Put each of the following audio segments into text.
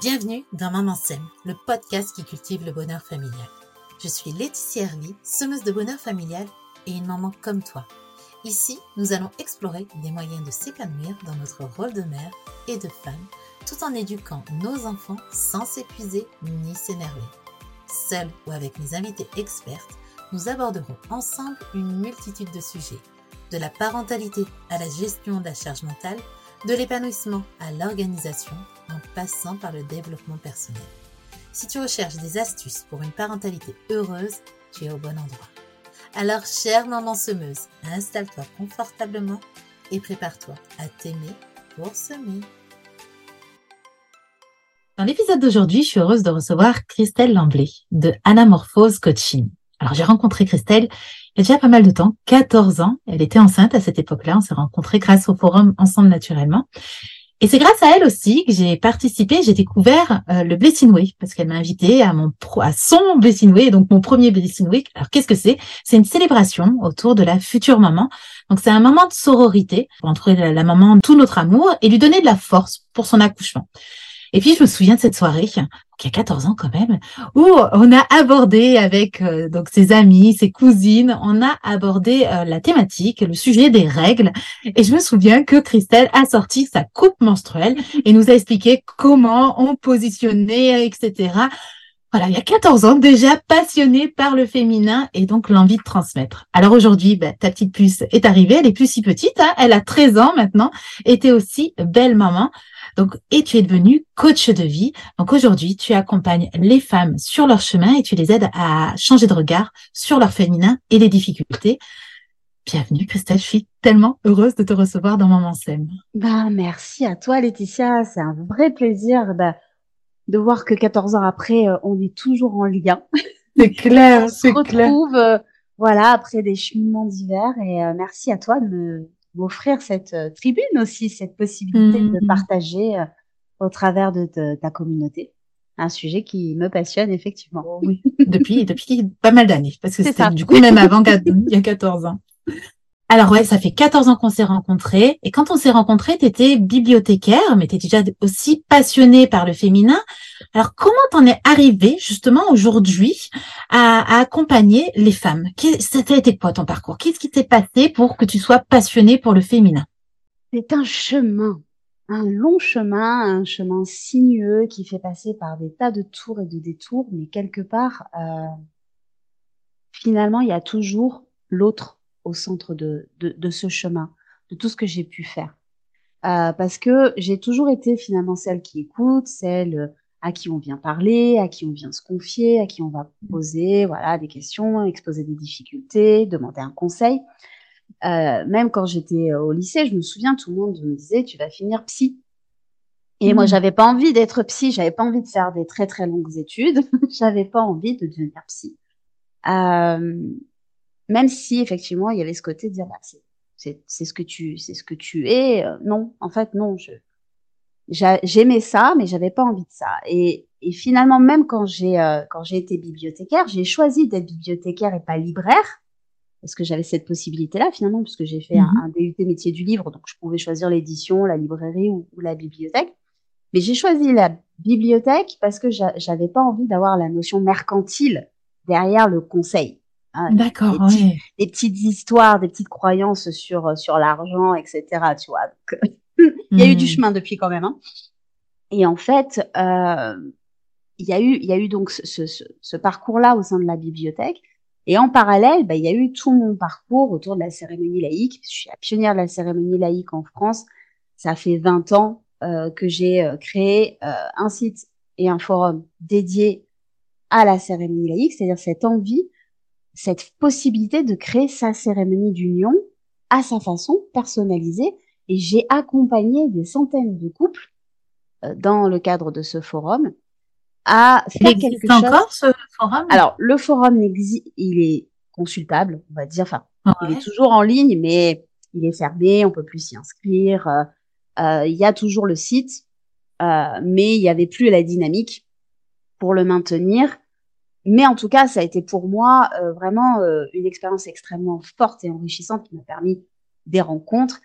Bienvenue dans Maman Sème, le podcast qui cultive le bonheur familial. Je suis Laetitia Hervy, semeuse de bonheur familial et une maman comme toi. Ici, nous allons explorer des moyens de s'épanouir dans notre rôle de mère et de femme, tout en éduquant nos enfants sans s'épuiser ni s'énerver. Seule ou avec mes invités expertes, nous aborderons ensemble une multitude de sujets, de la parentalité à la gestion de la charge mentale, de l'épanouissement à l'organisation en passant par le développement personnel. Si tu recherches des astuces pour une parentalité heureuse, tu es au bon endroit. Alors, chère maman semeuse, installe-toi confortablement et prépare-toi à t'aimer pour semer. Dans l'épisode d'aujourd'hui, je suis heureuse de recevoir Christelle Lamblay de Anamorphose Coaching. Alors, j'ai rencontré Christelle il y a déjà pas mal de temps, 14 ans. Elle était enceinte à cette époque-là. On s'est rencontrés grâce au forum Ensemble Naturellement. Et c'est grâce à elle aussi que j'ai participé, j'ai découvert euh, le Blessing Week parce qu'elle m'a invité à mon à son Blessing Week, donc mon premier Blessing Week. Alors qu'est-ce que c'est? C'est une célébration autour de la future maman. Donc c'est un moment de sororité pour entrer la, la maman tout notre amour et lui donner de la force pour son accouchement. Et puis, je me souviens de cette soirée, qui a 14 ans quand même, où on a abordé avec euh, donc ses amis, ses cousines, on a abordé euh, la thématique, le sujet des règles. Et je me souviens que Christelle a sorti sa coupe menstruelle et nous a expliqué comment on positionnait, etc. Voilà, il y a 14 ans, déjà passionnée par le féminin et donc l'envie de transmettre. Alors aujourd'hui, bah, ta petite puce est arrivée, elle est plus si petite, hein, elle a 13 ans maintenant, était aussi belle maman. Donc, et tu es devenue coach de vie. Donc aujourd'hui, tu accompagnes les femmes sur leur chemin et tu les aides à changer de regard sur leur féminin et les difficultés. Bienvenue Christelle, je suis tellement heureuse de te recevoir dans Maman Sème. Bah, merci à toi Laetitia, c'est un vrai plaisir bah, de voir que 14 ans après, euh, on est toujours en lien. C'est clair, c'est clair. On se retrouve, euh, voilà, après des cheminements divers et euh, merci à toi de me m'offrir cette euh, tribune aussi, cette possibilité de Mhm. partager euh, au travers de ta communauté un sujet qui me passionne effectivement. Oui, depuis, depuis pas mal d'années, parce que C'est c'était du coup même avant, il y a 14 ans. Alors ouais, ça fait 14 ans qu'on s'est rencontrés. Et quand on s'est rencontrés, tu étais bibliothécaire, mais tu déjà aussi passionnée par le féminin. Alors comment t'en es arrivée justement aujourd'hui à, à accompagner les femmes? Ça a été quoi ton parcours? Qu'est-ce qui s'est passé pour que tu sois passionnée pour le féminin? C'est un chemin, un long chemin, un chemin sinueux qui fait passer par des tas de tours et de détours, mais quelque part, euh, finalement, il y a toujours l'autre au centre de, de, de ce chemin, de tout ce que j'ai pu faire. Euh, parce que j'ai toujours été finalement celle qui écoute, celle euh, à qui on vient parler, à qui on vient se confier, à qui on va poser voilà des questions, exposer des difficultés, demander un conseil. Euh, même quand j'étais au lycée, je me souviens, tout le monde me disait tu vas finir psy. Et moi, Mhm. j'avais pas envie d'être psy, j'avais pas envie de faire des très très longues études, j'avais pas envie de devenir psy. Euh, même si effectivement il y avait ce côté de dire bah, c'est c'est c'est ce que tu c'est ce que tu es. Euh, non, en fait non, je j'a- j'aimais ça, mais j'avais pas envie de ça. Et, et finalement, même quand j'ai euh, quand j'ai été bibliothécaire, j'ai choisi d'être bibliothécaire et pas libraire parce que j'avais cette possibilité-là finalement, puisque j'ai fait un, Mhm. un DUT métier du livre, donc je pouvais choisir l'édition, la librairie ou, ou la bibliothèque. Mais j'ai choisi la bibliothèque parce que j'a- j'avais pas envie d'avoir la notion mercantile derrière le conseil. Hein. D'accord, des petites histoires, des petites croyances sur sur l'argent, etc. Tu vois. Donc, il y a eu du Mhm. chemin depuis quand même. Hein. Et en fait, euh, il y a eu il y a eu donc ce, ce, ce- parcours-là au sein de la bibliothèque. Et en parallèle, bah, il y a eu tout mon parcours autour de la cérémonie laïque. Je suis la pionnière de la cérémonie laïque en France. Ça fait 20 ans euh, que j'ai euh, créé euh, un site et un forum dédié à la cérémonie laïque, c'est-à-dire cette envie, cette possibilité de créer sa cérémonie d'union à sa façon, personnalisée. Et j'ai accompagné des centaines de couples euh, dans le cadre de ce forum à faire quelque chose. encore ce forum? Alors, le forum il est consultable, on va dire. Enfin, il Ouais. est toujours en ligne, mais il est fermé, on peut plus s'y inscrire. Euh, euh, il y a toujours le site, euh, mais il y avait plus la dynamique pour le maintenir. Mais en tout cas, ça a été pour moi euh, vraiment euh, une expérience extrêmement forte et enrichissante qui m'a permis des rencontres.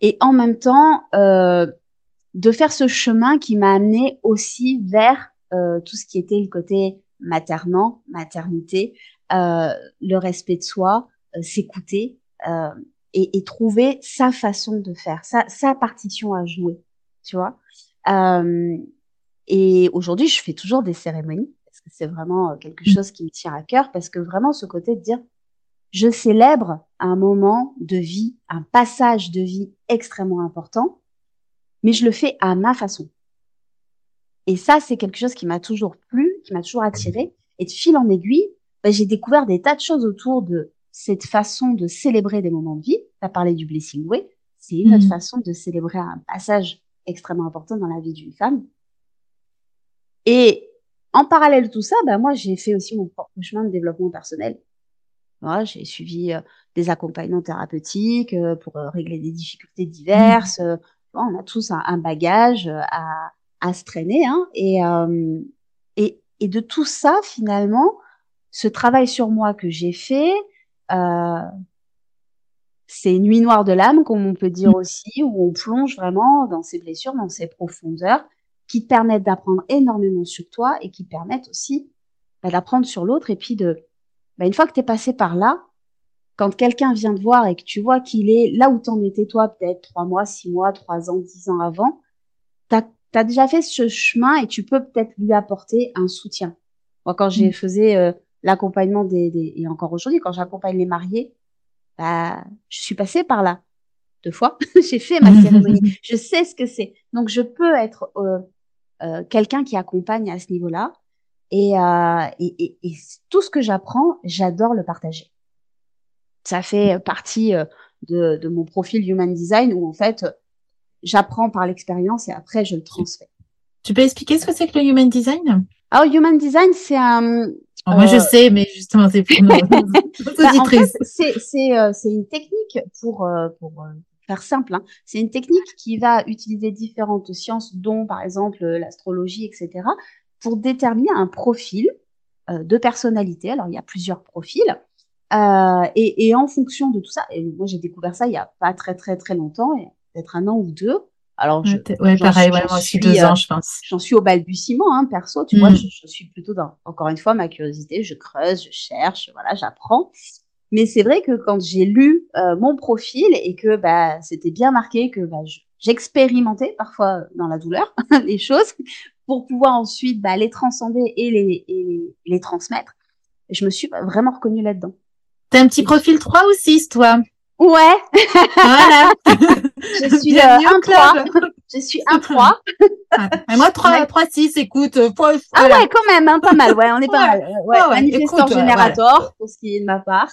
Et en même temps, euh, de faire ce chemin qui m'a amené aussi vers euh, tout ce qui était le côté maternant, maternité, euh, le respect de soi, euh, s'écouter et, et, trouver sa façon de faire, sa, sa partition à jouer, tu vois. Et aujourd'hui, je fais toujours des cérémonies c'est vraiment quelque mmh. chose qui me tient à cœur parce que vraiment ce côté de dire je célèbre un moment de vie, un passage de vie extrêmement important, mais je le fais à ma façon. Et ça, c'est quelque chose qui m'a toujours plu, qui m'a toujours attiré. Et de fil en aiguille, ben, j'ai découvert des tas de choses autour de cette façon de célébrer des moments de vie. Tu as parlé du Blessing Way. C'est une autre mmh. façon de célébrer un passage extrêmement important dans la vie d'une femme. Et en parallèle de tout ça, ben, moi, j'ai fait aussi mon propre chemin de développement personnel. Voilà, j'ai suivi euh, des accompagnements thérapeutiques euh, pour euh, régler des difficultés diverses. Mmh. on a tous un, un bagage à, à se traîner. Hein, et, et, et de tout ça, finalement, ce travail sur moi que j'ai fait, c'est nuit noire de l'âme, comme on peut dire mmh. aussi, où on plonge vraiment dans ces blessures, dans ces profondeurs, qui te permettent d'apprendre énormément sur toi et qui permettent aussi bah, d'apprendre sur l'autre. Et puis de, bah, une fois que tu es passé par là, quand quelqu'un vient te voir et que tu vois qu'il est là où t'en étais toi, peut-être trois mois, six mois, trois ans, dix ans avant, t'as as déjà fait ce chemin et tu peux peut-être lui apporter un soutien. Moi, quand j'ai mmh. faisais euh, l'accompagnement des, des, et encore aujourd'hui, quand j'accompagne les mariés, bah, je suis passée par là deux fois. j'ai fait ma cérémonie. je sais ce que c'est. Donc, je peux être euh, euh, quelqu'un qui accompagne à ce niveau-là. Et, euh, et, et, et, tout ce que j'apprends, j'adore le partager. Ça fait partie euh, de, de mon profil Human Design où en fait, j'apprends par l'expérience et après, je le transfère. Tu peux expliquer ce que c'est que le Human Design? Alors, Human Design, c'est un, moi, je euh, sais, mais justement, c'est pour nos bah, en fait, c'est une technique pour pour faire simple. Hein. C'est une technique qui va utiliser différentes sciences, dont par exemple l'astrologie, etc., pour déterminer un profil de personnalité. Alors, il y a plusieurs profils. Euh, et, et, en fonction de tout ça, et moi j'ai découvert ça il y a pas très très très longtemps, peut-être un an ou deux. Alors, je, ouais, pareil, ouais, moi aussi deux ans, je pense. J'en suis au balbutiement, hein, perso, tu vois, mm. je, je, suis plutôt dans, encore une fois, ma curiosité, je creuse, je cherche, voilà, j'apprends. Mais c'est vrai que quand j'ai lu euh, mon profil et que bah, c'était bien marqué que bah, j'expérimentais parfois dans la douleur les choses pour pouvoir ensuite bah, les transcender et les, et les transmettre, je me suis vraiment reconnue là-dedans. T'as un petit profil 3 ou 6, toi? Ouais. Voilà. je suis euh, un 3. Je suis un 3. Mais moi, 3, 3, 6, écoute. Euh, ah ouais, quand même, hein, pas mal. Ouais, on est pas mal. Ouais, ouais, Manifesteur écoute, générateur, voilà. pour ce qui est de ma part.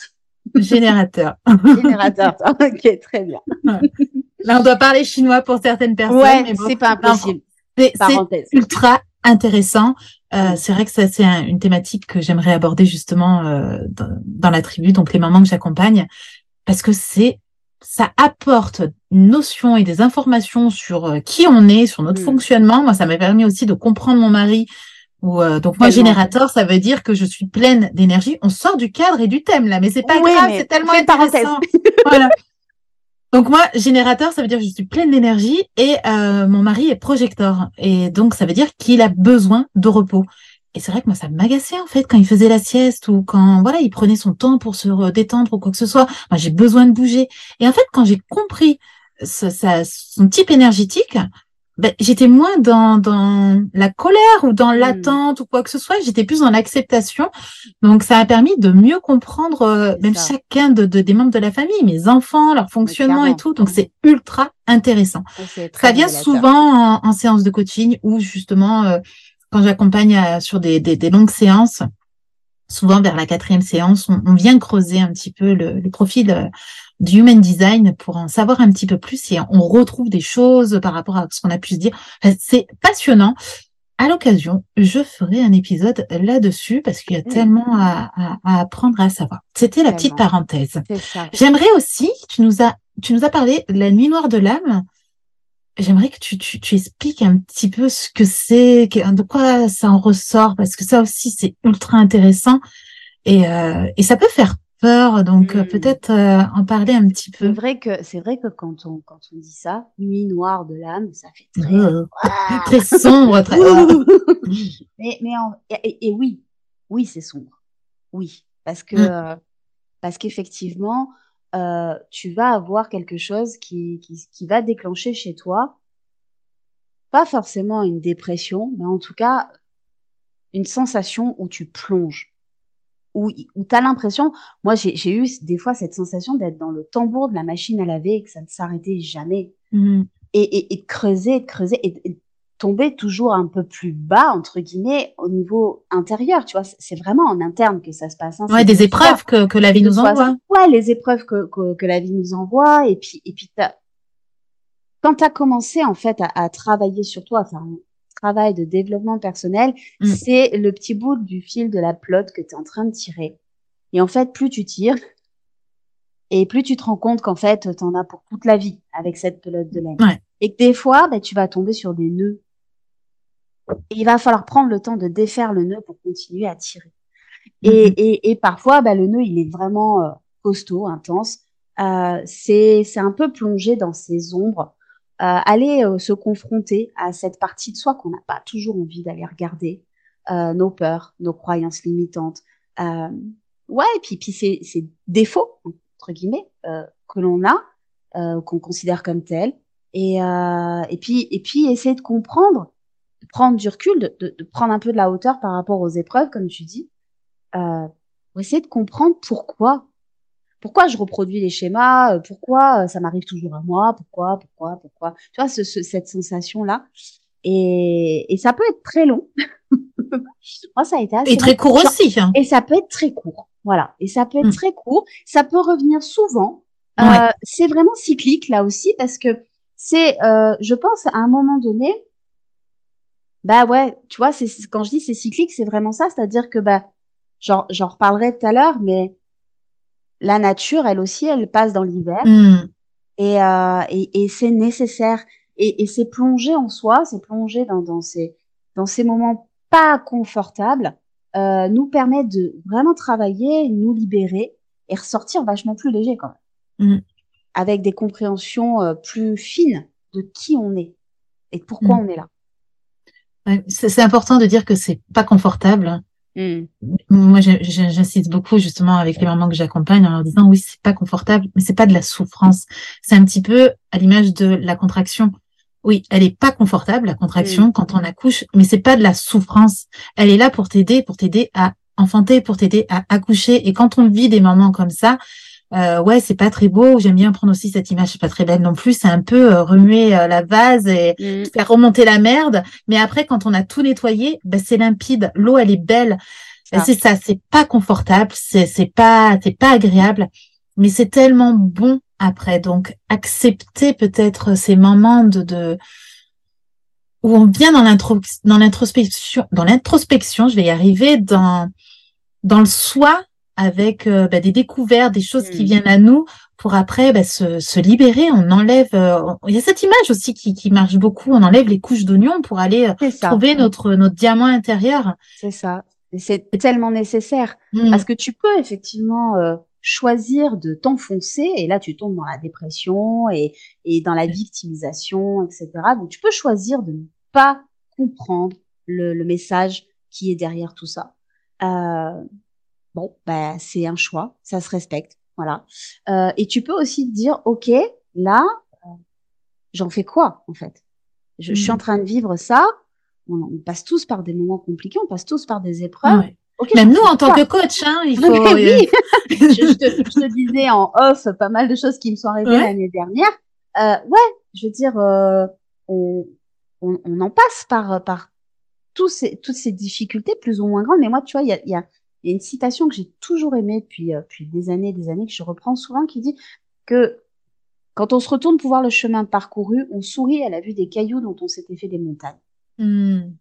Générateur. générateur. Ok, très bien. Là, on doit parler chinois pour certaines personnes. Ouais, mais bon, c'est pas impossible. C'est ultra intéressant. Euh, c'est vrai que ça, c'est un, une thématique que j'aimerais aborder justement euh, dans, dans, la tribu, donc les mamans que j'accompagne parce que c'est ça apporte une notion et des informations sur euh, qui on est, sur notre mmh. fonctionnement. Moi, ça m'a permis aussi de comprendre mon mari. Ou euh, donc moi générateur, ça veut dire que je suis pleine d'énergie. On sort du cadre et du thème là, mais c'est pas grave, c'est tellement intéressant. voilà. Donc moi générateur, ça veut dire que je suis pleine d'énergie et euh, mon mari est projecteur et donc ça veut dire qu'il a besoin de repos. Et c'est vrai que moi, ça m'agaçait en fait quand il faisait la sieste ou quand voilà, il prenait son temps pour se détendre ou quoi que ce soit. Moi, j'ai besoin de bouger. Et en fait, quand j'ai compris ce, son type énergétique, ben, j'étais moins dans, dans la colère ou dans mmh. l'attente ou quoi que ce soit. J'étais plus dans l'acceptation. Donc, ça a permis de mieux comprendre euh, même chacun de, de, des membres de la famille, mes enfants, leur fonctionnement et tout. Donc, c'est ultra intéressant. Ça vient souvent en, en, séance de coaching où justement euh, quand j'accompagne euh, sur des, des, des, longues séances, souvent vers la quatrième séance, on, on vient creuser un petit peu le, le, profil euh, du human design pour en savoir un petit peu plus et on retrouve des choses par rapport à ce qu'on a pu se dire. C'est passionnant. À l'occasion, je ferai un épisode là-dessus parce qu'il y a tellement à, à, à, apprendre à savoir. C'était la petite parenthèse. J'aimerais aussi, tu nous as, tu nous as parlé de la nuit noire de l'âme j'aimerais que tu, tu, tu, expliques un petit peu ce que c'est, de quoi ça en ressort, parce que ça aussi, c'est ultra intéressant. Et, euh, et ça peut faire peur. Donc mmh. peut-être en parler un petit peu. C'est vrai que c'est vrai que quand on quand on dit ça, nuit noire de l'âme, ça fait très mmh. très sombre. Très... mais mais et, oui, oui c'est sombre. Oui, parce que mmh. parce qu'effectivement, euh, tu vas avoir quelque chose qui, qui, qui va déclencher chez toi pas forcément une dépression, mais en tout cas une sensation où tu plonges, où, où tu as l'impression, moi j'ai eu des fois cette sensation d'être dans le tambour de la machine à laver et que ça ne s'arrêtait jamais. Mmh. Et, et, et, de creuser, de creuser, et, tomber toujours un peu plus bas, entre guillemets, au niveau intérieur, tu vois, c'est vraiment en interne que ça se passe. Hein, ouais, des épreuves que, que la vie nous envoie. Ouais, les épreuves que, que, que, la vie nous envoie, et puis, et puis quand tu as commencé en fait à, travailler sur toi, à faire un travail de développement personnel, mm. c'est le petit bout du fil de la pelote que tu es en train de tirer. Et en fait, plus tu tires, et plus tu te rends compte qu'en fait, tu en as pour toute la vie avec cette pelote de laine. Et que des fois, bah, tu vas tomber sur des nœuds. Et il va falloir prendre le temps de défaire le nœud pour continuer à tirer. Et, mm-hmm. et, parfois, bah, le nœud, il est vraiment euh, costaud, intense. Euh, c'est un peu plongé dans ses ombres aller euh, se confronter à cette partie de soi qu'on n'a pas toujours envie d'aller regarder, euh, nos peurs, nos croyances limitantes, ouais, et puis puis ces, ces défauts entre guillemets que l'on a, qu'on considère comme tels, et et puis et puis essayer de comprendre, de prendre du recul, de, de, de, prendre un peu de la hauteur par rapport aux épreuves, comme tu dis, pour essayer de comprendre pourquoi pourquoi je reproduis les schémas, euh, pourquoi euh, ça m'arrive toujours à moi, pourquoi, pourquoi, pourquoi. Tu vois, ce, cette sensation-là. Et, et, ça peut être très long. moi, ça a été assez Et très court aussi. Hein. Et ça peut être très court. Voilà. Et ça peut être hmm. très court. Ça peut revenir souvent. Euh, c'est vraiment cyclique là aussi parce que c'est, euh, je pense, à un moment donné, bah ouais, tu vois, c'est quand je dis c'est cyclique, c'est vraiment ça, c'est-à-dire que bah, j'en reparlerai tout à l'heure, mais la nature, elle aussi, elle passe dans l'hiver. Hmm. Et, euh, et, et c'est nécessaire. Et, et c'est plonger en soi, c'est plonger dans, dans, ces, dans ces moments pas confortables, euh, nous permet de vraiment travailler, nous libérer et ressortir vachement plus léger quand même. Hmm. Avec des compréhensions euh, plus fines de qui on est et pourquoi hmm. on est là. c'est important de dire que c'est pas confortable. Mm. Moi, j'insiste beaucoup justement avec les mamans que j'accompagne en leur disant oui, c'est pas confortable, mais c'est pas de la souffrance. C'est un petit peu à l'image de la contraction. Oui, elle est pas confortable la contraction mm. quand on accouche, mais c'est pas de la souffrance. Elle est là pour t'aider, pour t'aider à enfanter, pour t'aider à accoucher. Et quand on vit des moments comme ça, euh, ouais, c'est pas très beau. J'aime bien prendre aussi cette image, c'est pas très belle non plus. C'est un peu euh, remuer euh, la vase et mm. faire remonter la merde. Mais après, quand on a tout nettoyé, ben, c'est limpide. L'eau, elle est belle. C'est ça. C'est pas confortable. C'est c'est pas c'est pas agréable. Mais c'est tellement bon après. Donc, accepter peut-être ces moments de, de où on vient dans l'introspection, dans l'introspection, je vais y arriver, dans dans le soi avec euh, bah, des découvertes, des choses qui mmh. viennent à nous pour après bah, se, se, libérer. On enlève. Euh, il y a cette image aussi qui, qui marche beaucoup. On enlève les couches d'oignon pour aller euh, trouver notre notre diamant intérieur. C'est ça. C'est tellement nécessaire mmh. parce que tu peux effectivement choisir de t'enfoncer et là tu tombes dans la dépression et, et dans la victimisation, etc. Donc tu peux choisir de ne pas comprendre le, le message qui est derrière tout ça. Euh, bon, bah, c'est un choix, ça se respecte, voilà. Euh, et tu peux aussi te dire, ok, là, euh, j'en fais quoi en fait? Je, suis en mmh. train de vivre ça. On, passe tous par des moments compliqués, on passe tous par des épreuves. Même nous, en tant que coach, hein, il faut. oui. je, te, je, te, disais en off pas mal de choses qui me sont arrivées l'année dernière. Euh, ouais, je veux dire, euh, on, on, on, en passe par par tous ces, toutes ces difficultés plus ou moins grandes. Mais moi, tu vois, il y a, y a il y a une citation que j'ai toujours aimée depuis, euh, depuis des années et des années, que je reprends souvent, qui dit que quand on se retourne pour voir le chemin parcouru, on sourit à la vue des cailloux dont on s'était fait des montagnes. Mmh,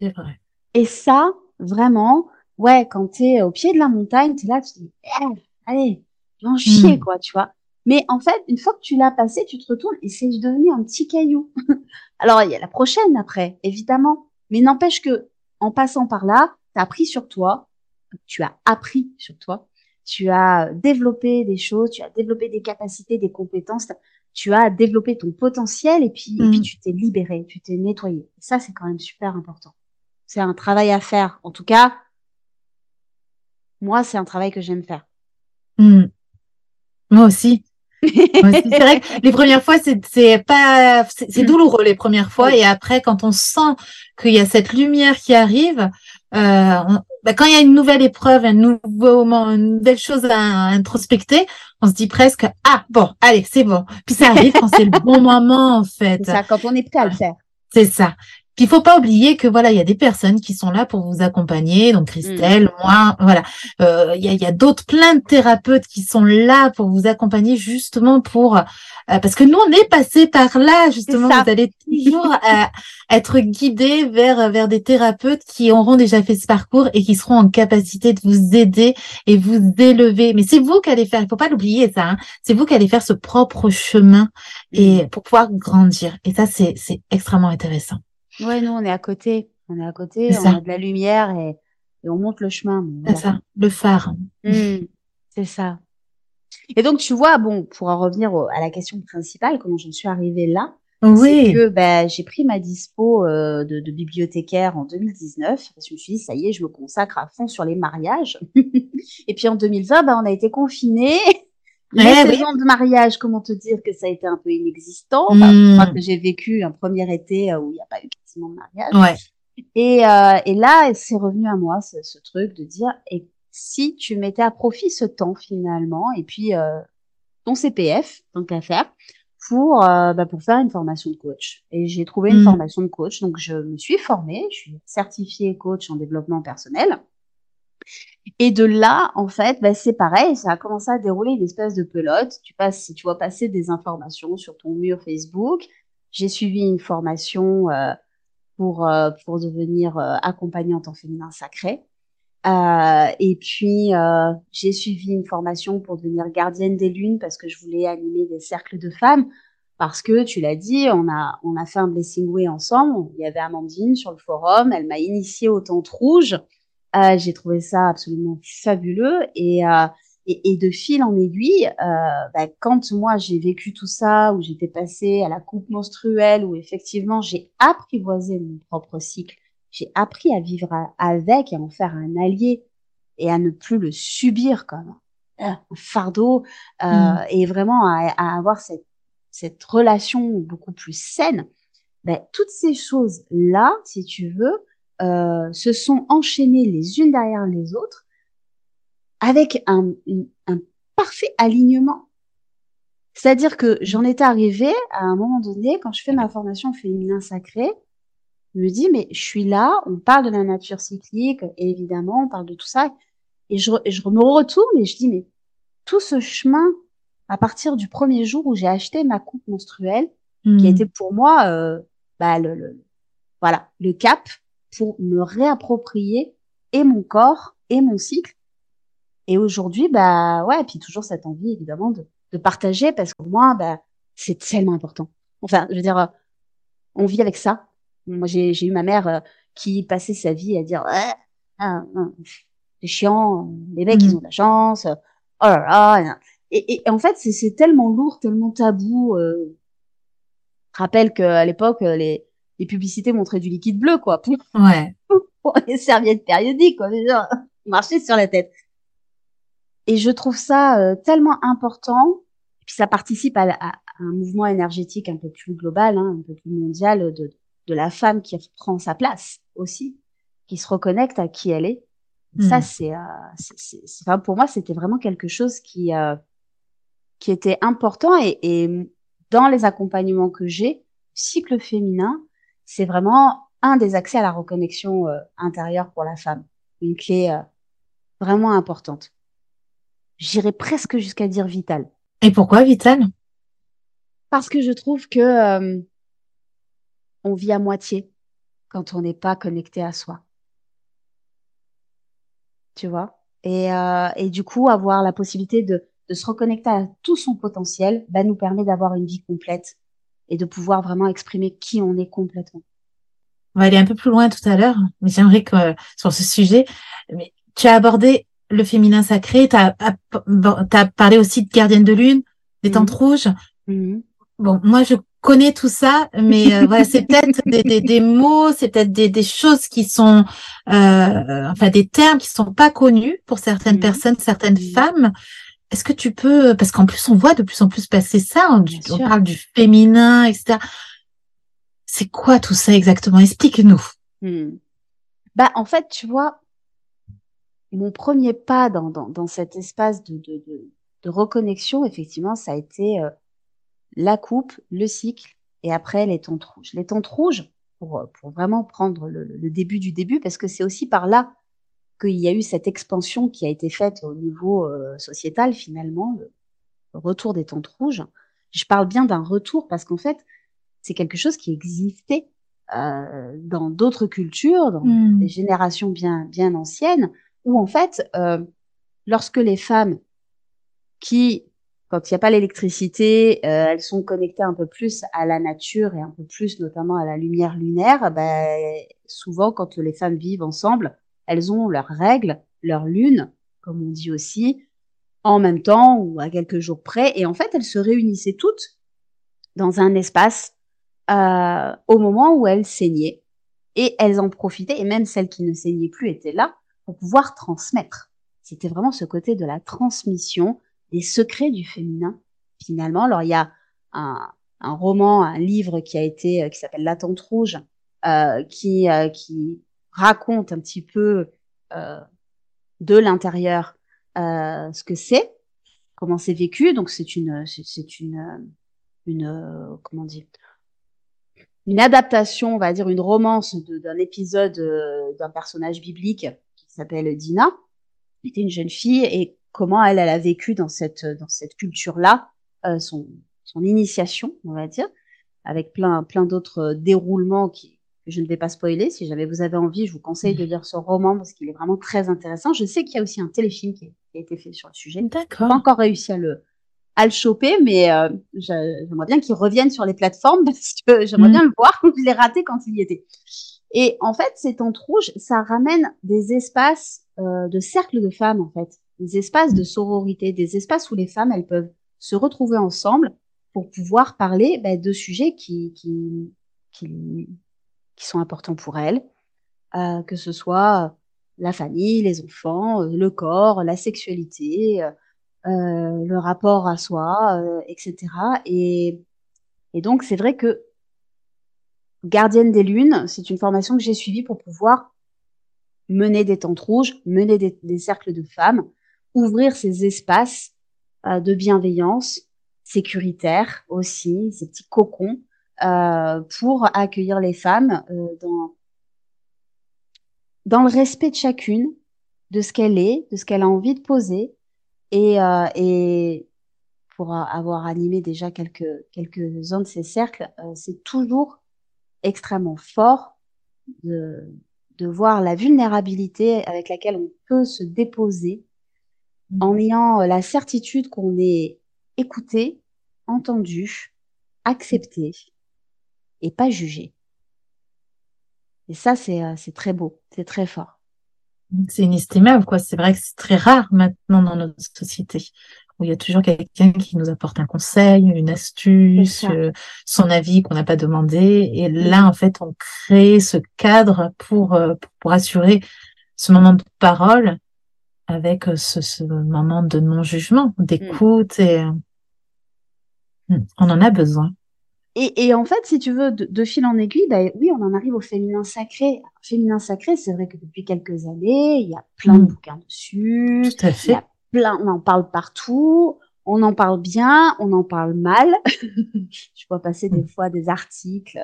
c'est vrai. Et ça, vraiment, ouais, quand t'es au pied de la montagne, t'es là, tu te dis, eh, allez, viens chier, mmh. quoi, tu vois. Mais en fait, une fois que tu l'as passé, tu te retournes et c'est devenu un petit caillou. Alors, il y a la prochaine après, évidemment. Mais n'empêche que, en passant par là, t'as appris sur toi, tu as appris sur toi, tu as développé des choses, tu as développé des capacités, des compétences, tu as développé ton potentiel et puis, et puis mm. tu t'es libéré, tu t'es nettoyé. ça, c'est quand même super important. C'est un travail à faire. En tout cas, moi, c'est un travail que j'aime faire. Mm. Moi aussi. c'est vrai que les premières fois, c'est pas, c'est mm. douloureux les premières fois, et après, quand on sent qu'il y a cette lumière qui arrive, euh, bah, quand il y a une nouvelle épreuve, un nouveau moment, une nouvelle chose à, introspecter, on se dit presque ah bon, allez, c'est bon. Puis ça arrive quand c'est le bon moment en fait. C'est ça, quand on est prêt à le faire. C'est ça. Puis il faut pas oublier que voilà, il y a des personnes qui sont là pour vous accompagner. Donc Christelle, mm. moi, voilà, euh, il y a, y a d'autres plein de thérapeutes qui sont là pour vous accompagner justement pour euh, parce que nous on est passé par là justement. Vous allez toujours euh, être guidé vers vers des thérapeutes qui auront déjà fait ce parcours et qui seront en capacité de vous aider et vous élever. Mais c'est vous qui allez faire. Il faut pas l'oublier ça. Hein. C'est vous qui allez faire ce propre chemin et mm. pour pouvoir grandir. Et ça c'est c'est extrêmement intéressant. Ouais, nous, on est à côté. On est à côté, on a de la lumière et, on monte le chemin. C'est ça, le phare. Mmh, c'est ça. Et donc, tu vois, bon, pour en revenir à la question principale, comment j'en suis arrivée là, oui. c'est que ben, j'ai pris ma dispo euh, de, de, bibliothécaire en 2019. Je me suis dit, ça y est, je me consacre à fond sur les mariages. et puis en 2020, ben, on a été confinés. Les eh de mariage, comment te dire que ça a été un peu inexistant. Enfin, crois hmm. que j'ai vécu un premier été euh, où il n'y a pas eu quasiment de mariage. Ouais. Et, euh, et là, c'est revenu à moi ce, ce, truc de dire, et si tu mettais à profit ce temps finalement, et puis euh, ton CPF, tant qu'à faire, pour euh, bah, pour faire une formation de coach. Et j'ai trouvé une hmm. formation de coach, donc je me suis formée, je suis certifiée coach en développement personnel. Et de là, en fait, bah, c'est pareil, ça a commencé à dérouler une espèce de pelote. Tu passes, tu vois passer des informations sur ton mur Facebook. J'ai suivi une formation euh, pour euh, pour devenir euh, accompagnante en féminin sacré. Euh, et puis j'ai suivi une formation pour devenir gardienne des lunes parce que je voulais animer des cercles de femmes. Parce que tu l'as dit, on a on a fait un blessing way ensemble. Il y avait Amandine sur le forum, elle m'a initiée au tente rouge. Euh, j'ai trouvé ça absolument fabuleux et, euh, et, et, de fil en aiguille, euh, bah, quand moi j'ai vécu tout ça, où j'étais passée à la coupe menstruelle, où effectivement j'ai apprivoisé mon propre cycle, j'ai appris à vivre avec et à en faire un allié et à ne plus le subir comme un fardeau mmh. et vraiment à, à, avoir cette, cette relation beaucoup plus saine. Ben, toutes ces choses là, si tu veux, euh, se sont enchaînées les unes derrière les autres avec un, un parfait alignement. C'est-à-dire que j'en étais arrivée à un moment donné, quand je fais ma formation féminin sacré, je me dis, mais je suis là, on parle de la nature cyclique, évidemment, on parle de tout ça, et je, je me retourne et je dis, mais tout ce chemin, à partir du premier jour où j'ai acheté ma coupe menstruelle, qui a hmm. été pour moi, euh, bah, le, le, voilà, le cap pour me réapproprier et mon corps et mon cycle. Et aujourd'hui, bah ouais, puis toujours cette envie évidemment de, de partager parce que moi, bah c'est tellement important. Enfin, je veux dire, euh, on vit avec ça. Moi, j'ai eu ma mère euh, qui passait sa vie à dire ouais, ah, ah, c'est chiant, les mecs ils mmh. ont de la chance, oh là là. Et, et en fait, c'est tellement lourd, tellement tabou. Euh, je rappelle qu'à l'époque, les les publicités montraient du liquide bleu, quoi. Ouais. Pour les serviettes périodiques, quoi. Déjà, marcher sur la tête. Et je trouve ça euh, tellement important. Et puis ça participe à, un mouvement énergétique un peu plus global, hein, un peu plus mondial de, de la femme qui prend sa place aussi, qui se reconnecte à qui elle est. Ça, hmm. c'est, euh, c'est, enfin, pour moi, c'était vraiment quelque chose qui, euh, qui était important et, et dans les accompagnements que j'ai, cycle féminin, c'est vraiment un des accès à la reconnexion euh, intérieure pour la femme. Une clé euh, vraiment importante. J'irais presque jusqu'à dire vitale. Et pourquoi vitale Parce que je trouve que euh, on vit à moitié quand on n'est pas connecté à soi. Tu vois? Et, et du coup, avoir la possibilité de, de se reconnecter à tout son potentiel bah, nous permet d'avoir une vie complète et de pouvoir vraiment exprimer qui on est complètement. On va aller un peu plus loin tout à l'heure, mais j'aimerais que sur ce sujet, mais tu as abordé le féminin sacré. Tu as, parlé aussi de gardienne de lune, des tentes mmh. rouges. Mmh. Bon, moi, je connais tout ça, mais euh, voilà, c'est peut-être des, des, des, mots, c'est peut-être des, des, choses qui sont, euh, enfin, des termes qui sont pas connus pour certaines mmh. personnes, certaines femmes. Est-ce que tu peux, parce qu'en plus, on voit de plus en plus passer ça, on, on parle du féminin, etc. C'est quoi tout ça exactement? Explique-nous. Bah, en fait, tu vois, mon premier pas dans, dans, dans cet espace de, de, de, de, reconnexion, effectivement, ça a été euh, la coupe, le cycle et après les tentes rouges. Les tentes rouges, pour, pour vraiment prendre le, le début du début, parce que c'est aussi par là qu'il y a eu cette expansion qui a été faite au niveau euh, sociétal, finalement, le retour des tentes rouges. Je parle bien d'un retour parce qu'en fait, c'est quelque chose qui existait euh, dans d'autres cultures, dans mmh. des générations bien, bien anciennes, où en fait, euh, lorsque les femmes qui, quand il n'y a pas l'électricité, euh, elles sont connectées un peu plus à la nature et un peu plus notamment à la lumière lunaire, ben, souvent quand les femmes vivent ensemble, elles ont leurs règles, leur lune, comme on dit aussi, en même temps ou à quelques jours près, et en fait elles se réunissaient toutes dans un espace euh, au moment où elles saignaient, et elles en profitaient, et même celles qui ne saignaient plus étaient là pour pouvoir transmettre. C'était vraiment ce côté de la transmission des secrets du féminin, finalement. Alors, il y a un, un roman, un livre qui a été, euh, qui s'appelle La Tente Rouge, euh, qui, euh, qui raconte un petit peu euh, de l'intérieur euh, ce que c'est, comment c'est vécu. Donc, c'est une, c'est une, une, comment dire, une adaptation, on va dire, une romance d'un épisode d'un personnage biblique s'appelle Dina, était une jeune fille et comment elle, elle a vécu dans cette, dans cette culture-là, euh, son, son initiation, on va dire, avec plein, plein d'autres déroulements qui, que je ne vais pas spoiler. Si jamais vous avez envie, je vous conseille de lire ce roman parce qu'il est vraiment très intéressant. Je sais qu'il y a aussi un téléfilm qui, a été fait sur le sujet. D'accord. Pas encore réussi à le, à le choper, mais euh, j'aimerais bien qu'il revienne sur les plateformes parce que j'aimerais mm. bien le voir. Je l'ai raté quand il y était. Et en fait, ces tentes rouges, ça ramène des espaces euh, de cercle de femmes, en fait, des espaces de sororité, des espaces où les femmes, elles peuvent se retrouver ensemble pour pouvoir parler ben, de sujets qui, qui, qui, qui, sont importants pour elles, euh, que ce soit la famille, les enfants, euh, le corps, la sexualité, euh, le rapport à soi, euh, etc. Et, et donc, c'est vrai que gardienne des lunes, c'est une formation que j'ai suivie pour pouvoir mener des tentes rouges, mener des, cercles de femmes, ouvrir ces espaces euh, de bienveillance sécuritaire aussi, ces petits cocons, euh, pour accueillir les femmes euh, dans le respect de chacune, de ce qu'elle est, de ce qu'elle a envie de poser, et, et pour avoir animé déjà quelques quelques-uns de ces cercles, c'est toujours extrêmement fort de, de voir la vulnérabilité avec laquelle on peut se déposer mm. en ayant la certitude qu'on est écouté, entendu, accepté et pas jugé. Et ça, c'est euh, très beau, c'est très fort. C'est inestimable, quoi. C'est vrai que c'est très rare maintenant dans notre société où il y a toujours quelqu'un qui nous apporte un conseil, une astuce, euh, son avis qu'on n'a pas demandé. Et là, en fait, on crée ce cadre pour, euh, pour assurer ce moment de parole avec euh, ce, ce moment de non-jugement, d'écoute. Et hmm, on en a besoin. Et, et, en fait, si tu veux, de, fil en aiguille, bah, oui, on en arrive au féminin sacré. Féminin sacré, c'est vrai que depuis quelques années, il y a plein de hmm. bouquins dessus. Tout à fait on en parle partout, on en parle bien, on en parle mal. je vois passer des mm. fois des articles,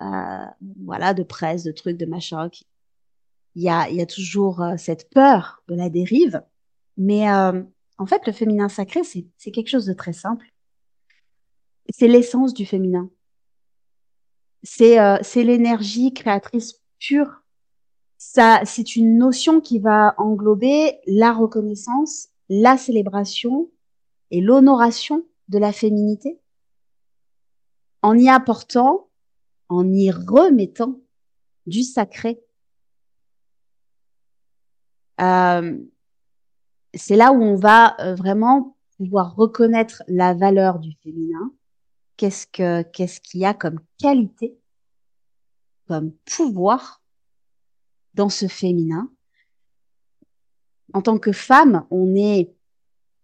euh, voilà, de presse, de trucs, de machin. Il y a, il y a toujours euh, cette peur de la dérive, mais euh, en fait, le féminin sacré, c'est quelque chose de très simple. C'est l'essence du féminin. C'est, c'est l'énergie créatrice pure ça, c'est une notion qui va englober la reconnaissance, la célébration et l'honoration de la féminité en y apportant, en y remettant du sacré. Euh, c'est là où on va euh, vraiment pouvoir reconnaître la valeur du féminin. Qu'est-ce que qu'est-ce qu'il y a comme qualité, comme pouvoir dans ce féminin. En tant que femme, on est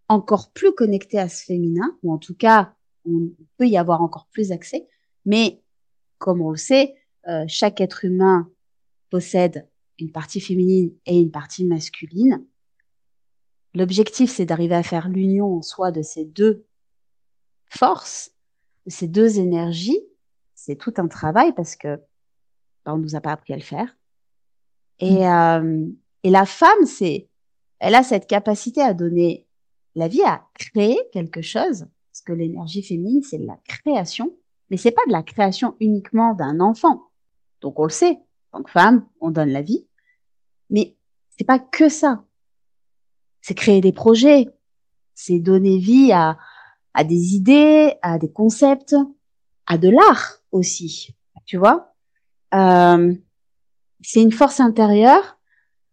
encore plus connecté à ce féminin, ou en tout cas, on peut y avoir encore plus accès. Mais comme on le sait, euh, chaque être humain possède une partie féminine et une partie masculine. L'objectif, c'est d'arriver à faire l'union en soi de ces deux forces, ces deux énergies. C'est tout un travail parce que ben, on nous a pas appris à le faire. Et, mm. euh, et la femme, c'est, elle a cette capacité à donner la vie, à créer quelque chose, parce que l'énergie féminine, c'est de la création, mais c'est pas de la création uniquement d'un enfant. Donc on le sait, en tant que femme, on donne la vie, mais c'est pas que ça. C'est créer des projets, c'est donner vie à, à des idées, à des concepts, à de l'art aussi, tu vois. Euh, c'est une force intérieure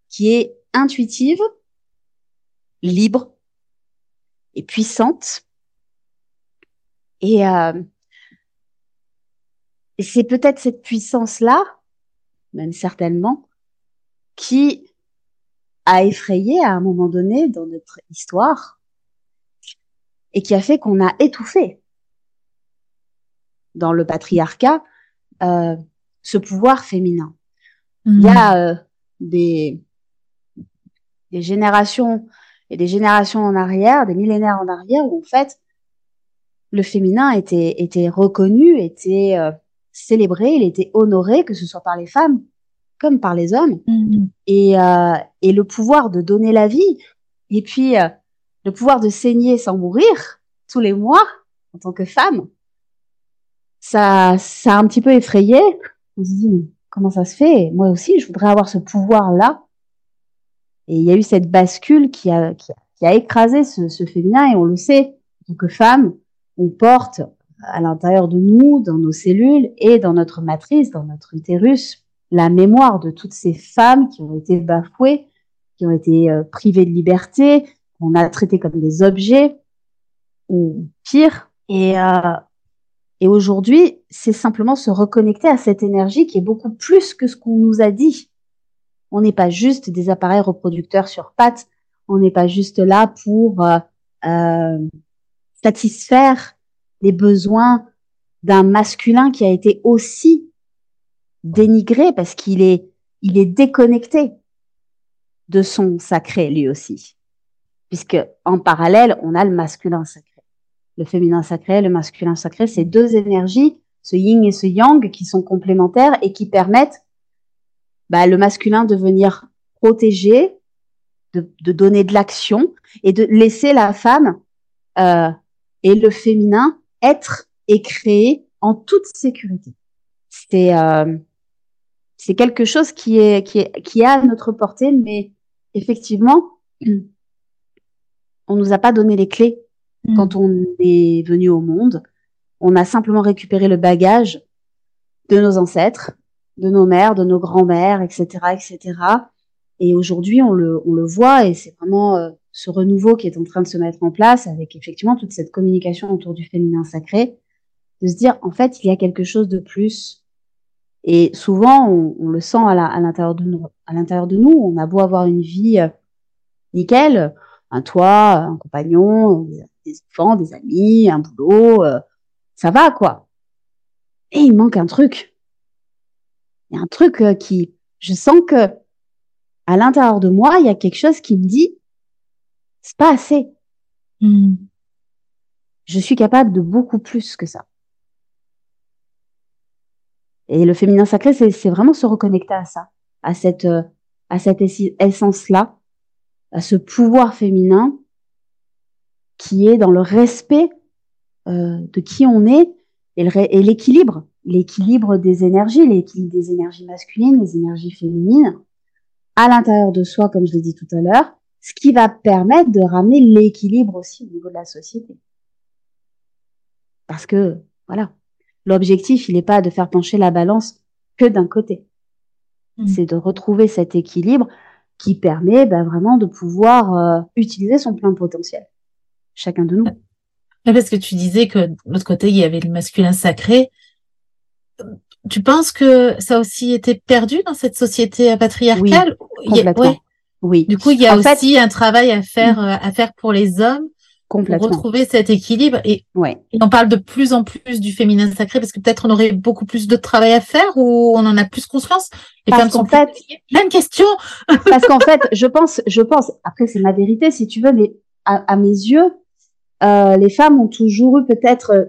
qui est intuitive, libre et puissante. Et, euh, et c'est peut-être cette puissance-là, même certainement, qui a effrayé à un moment donné dans notre histoire et qui a fait qu'on a étouffé dans le patriarcat euh, ce pouvoir féminin. Il y a mmh. euh, des, des générations et des générations en arrière, des millénaires en arrière, où en fait le féminin était, était reconnu, était euh, célébré, il était honoré, que ce soit par les femmes comme par les hommes. Mm-hmm. Et, euh, et le pouvoir de donner la vie, et puis euh, le pouvoir de saigner sans mourir tous les mois en tant que femme, ça, ça a un petit peu effrayé. On se dit, comment ça se fait? Moi aussi, je voudrais avoir ce pouvoir-là. Et il y a eu cette bascule qui a, qui a, écrasé ce, ce, féminin, et on le sait, en tant que femme, on porte à l'intérieur de nous, dans nos cellules et dans notre matrice, dans notre utérus, la mémoire de toutes ces femmes qui ont été bafouées, qui ont été euh, privées de liberté, qu'on a traitées comme des objets, ou pire. Et, euh, et aujourd'hui, c'est simplement se reconnecter à cette énergie qui est beaucoup plus que ce qu'on nous a dit. On n'est pas juste des appareils reproducteurs sur pattes, on n'est pas juste là pour euh, euh satisfaire les besoins d'un masculin qui a été aussi dénigré parce qu'il est, il est déconnecté de son sacré lui aussi. Puisque en parallèle, on a le masculin sacré. Le féminin sacré, le masculin sacré, c'est deux énergies, ce yin et ce yang, qui sont complémentaires et qui permettent bah, le masculin de venir protéger, de, de donner de l'action et de laisser la femme euh, et le féminin être et créer en toute sécurité. C'est euh, quelque chose qui est qui est qui est à notre portée, mais effectivement, on nous a pas donné les clés mm. quand on est venu au monde. On a simplement récupéré le bagage de nos ancêtres, de nos mères, de nos grands-mères, etc., etc. Et aujourd'hui, on le, on le voit et c'est vraiment euh, ce renouveau qui est en train de se mettre en place avec effectivement toute cette communication autour du féminin sacré, de se dire en fait il y a quelque chose de plus. Et souvent on, le sent à l'intérieur de nous. À l'intérieur de nous, on a beau avoir une vie euh, nickel, un toit, un compagnon, des enfants, des amis, un boulot, euh, ça va quoi. Et il manque un truc. Il y a un truc euh, qui, je sens que à l'intérieur de moi, il y a quelque chose qui me dit c'est pas assez. Hmm. Je suis capable de beaucoup plus que ça. Et le féminin sacré, c'est vraiment se reconnecter à ça, à cette, euh, à cette essence-là, à ce pouvoir féminin qui est dans le respect euh, de qui on est et l'équilibre, l'équilibre des énergies, l'équilibre des énergies masculines, des énergies féminines, à l'intérieur de soi, comme je l'ai dit tout à l'heure, ce qui va permettre de ramener l'équilibre aussi au niveau de la société. Parce que, voilà, l'objectif, il n'est pas de faire pencher la balance que d'un côté. Mm. C'est de retrouver cet équilibre qui permet ben, vraiment de pouvoir euh, utiliser son plein potentiel, chacun de nous. Parce que tu disais que de l'autre côté, il y avait le masculin sacré. Tu penses que ça a aussi été perdu dans cette société patriarcale? Oui, complètement. Oui. Du coup, il y a aussi un travail à faire, euh, à faire pour les hommes Complètement. Retrouver cet équilibre. Et, ouais. on parle de plus en plus du féminin sacré parce que peut-être on aurait beaucoup plus de travail à faire ou on en a plus conscience. Les parce sont fait, plein de questions. parce qu'en fait, je pense, je pense, après c'est ma vérité si tu veux, mais à, mes yeux, euh, les femmes ont toujours eu peut-être euh,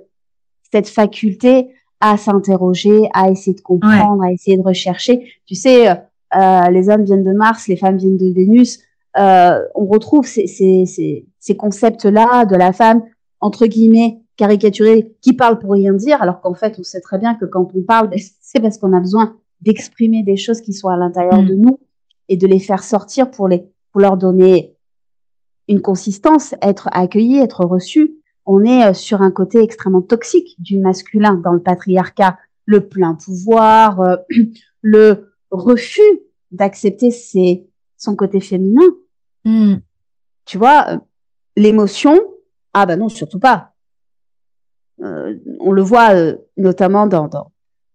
cette faculté à s'interroger, à essayer de comprendre, à essayer de rechercher. Tu sais, euh, euh, les hommes viennent de Mars, les femmes viennent de Vénus. Euh, on retrouve ces, ces, ces, ces concepts-là de la femme, entre guillemets, caricaturée, qui parle pour rien dire, alors qu'en fait, on sait très bien que quand on parle, ben, c'est parce qu'on a besoin d'exprimer des choses qui sont à l'intérieur de mm. nous et de les faire sortir pour les, pour leur donner une consistance, être accueilli, être reçu. On est euh, sur un côté extrêmement toxique du masculin dans le patriarcat, le plein pouvoir, euh, le refus d'accepter son côté féminin. Mm. Tu vois, euh, l'émotion, ah ben non, surtout pas. Euh, on le voit euh, notamment dans, dans,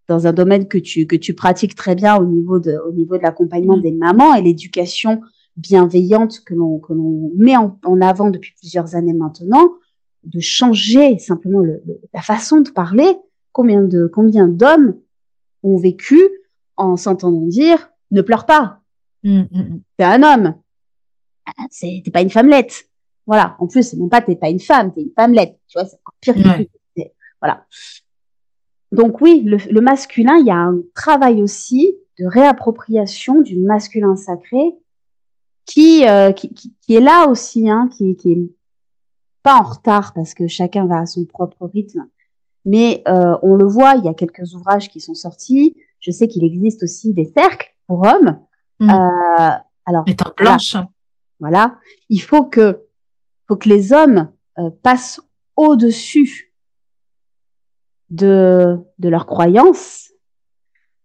dans un domaine que tu, que tu pratiques très bien au niveau de, au niveau de l'accompagnement mm. des mamans et l'éducation bienveillante que l'on, que l'on met en, avant depuis plusieurs années maintenant, de changer simplement le, la façon de parler. Combien de, combien d'hommes ont vécu en s'entendant dire ne pleure pas. Mm, mm, T'es un homme. Ah, c'est, t'es pas une femmelette. Voilà. En plus, c'est même pas t'es pas une femme, t'es une femmelette. Tu vois, c'est encore pire. Que voilà. Donc oui, le, masculin, il y a un travail aussi de réappropriation du masculin sacré qui, euh, qui, qui, est là aussi, hein, qui, qui est pas en retard parce que chacun va à son propre rythme. Mais euh, on le voit, il y a quelques ouvrages qui sont sortis. Je sais qu'il existe aussi des cercles pour hommes. Mmh. Euh, alors, Étant blanche. Voilà. Il faut que faut que les hommes euh, passent au-dessus de, de leurs croyances,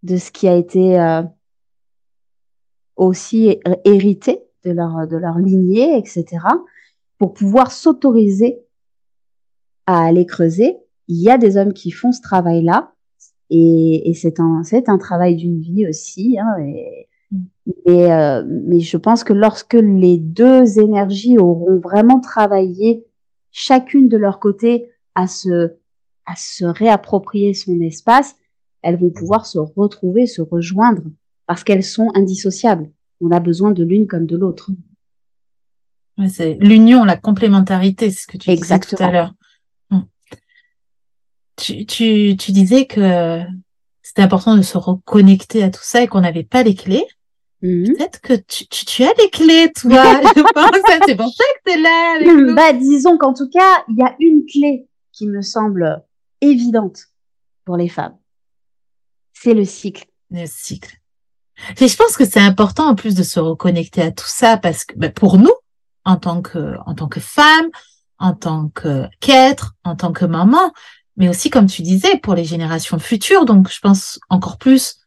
de ce qui a été euh, aussi hérité de leur, lignée, etc., pour pouvoir s'autoriser à aller creuser. Il y a des hommes qui font ce travail-là, et, c'est un, travail d'une vie aussi. Hein, mais, euh, mais je pense que lorsque les deux énergies auront vraiment travaillé chacune de leur côté à se, à se réapproprier son espace, elles vont pouvoir se retrouver, se rejoindre, parce qu'elles sont indissociables. On a besoin de l'une comme de l'autre. c'est l'union, la complémentarité, c'est ce que tu disais tout à l'heure. Hum. Tu, tu, tu disais que c'était important de se reconnecter à tout ça et qu'on n'avait pas les clés. Mhm. Peut-être que tu, tu, tu, as les clés, toi. je pense c'est pour ça que tu es là avec nous. Bah, disons qu'en tout cas, il y a une clé qui me semble évidente pour les femmes. C'est le cycle. Le cycle. Et je pense que c'est important en plus de se reconnecter à tout ça parce que bah, pour nous, en tant que en tant que femme, en tant que qu'être, en tant que maman, mais aussi comme tu disais pour les générations futures. Donc je pense encore plus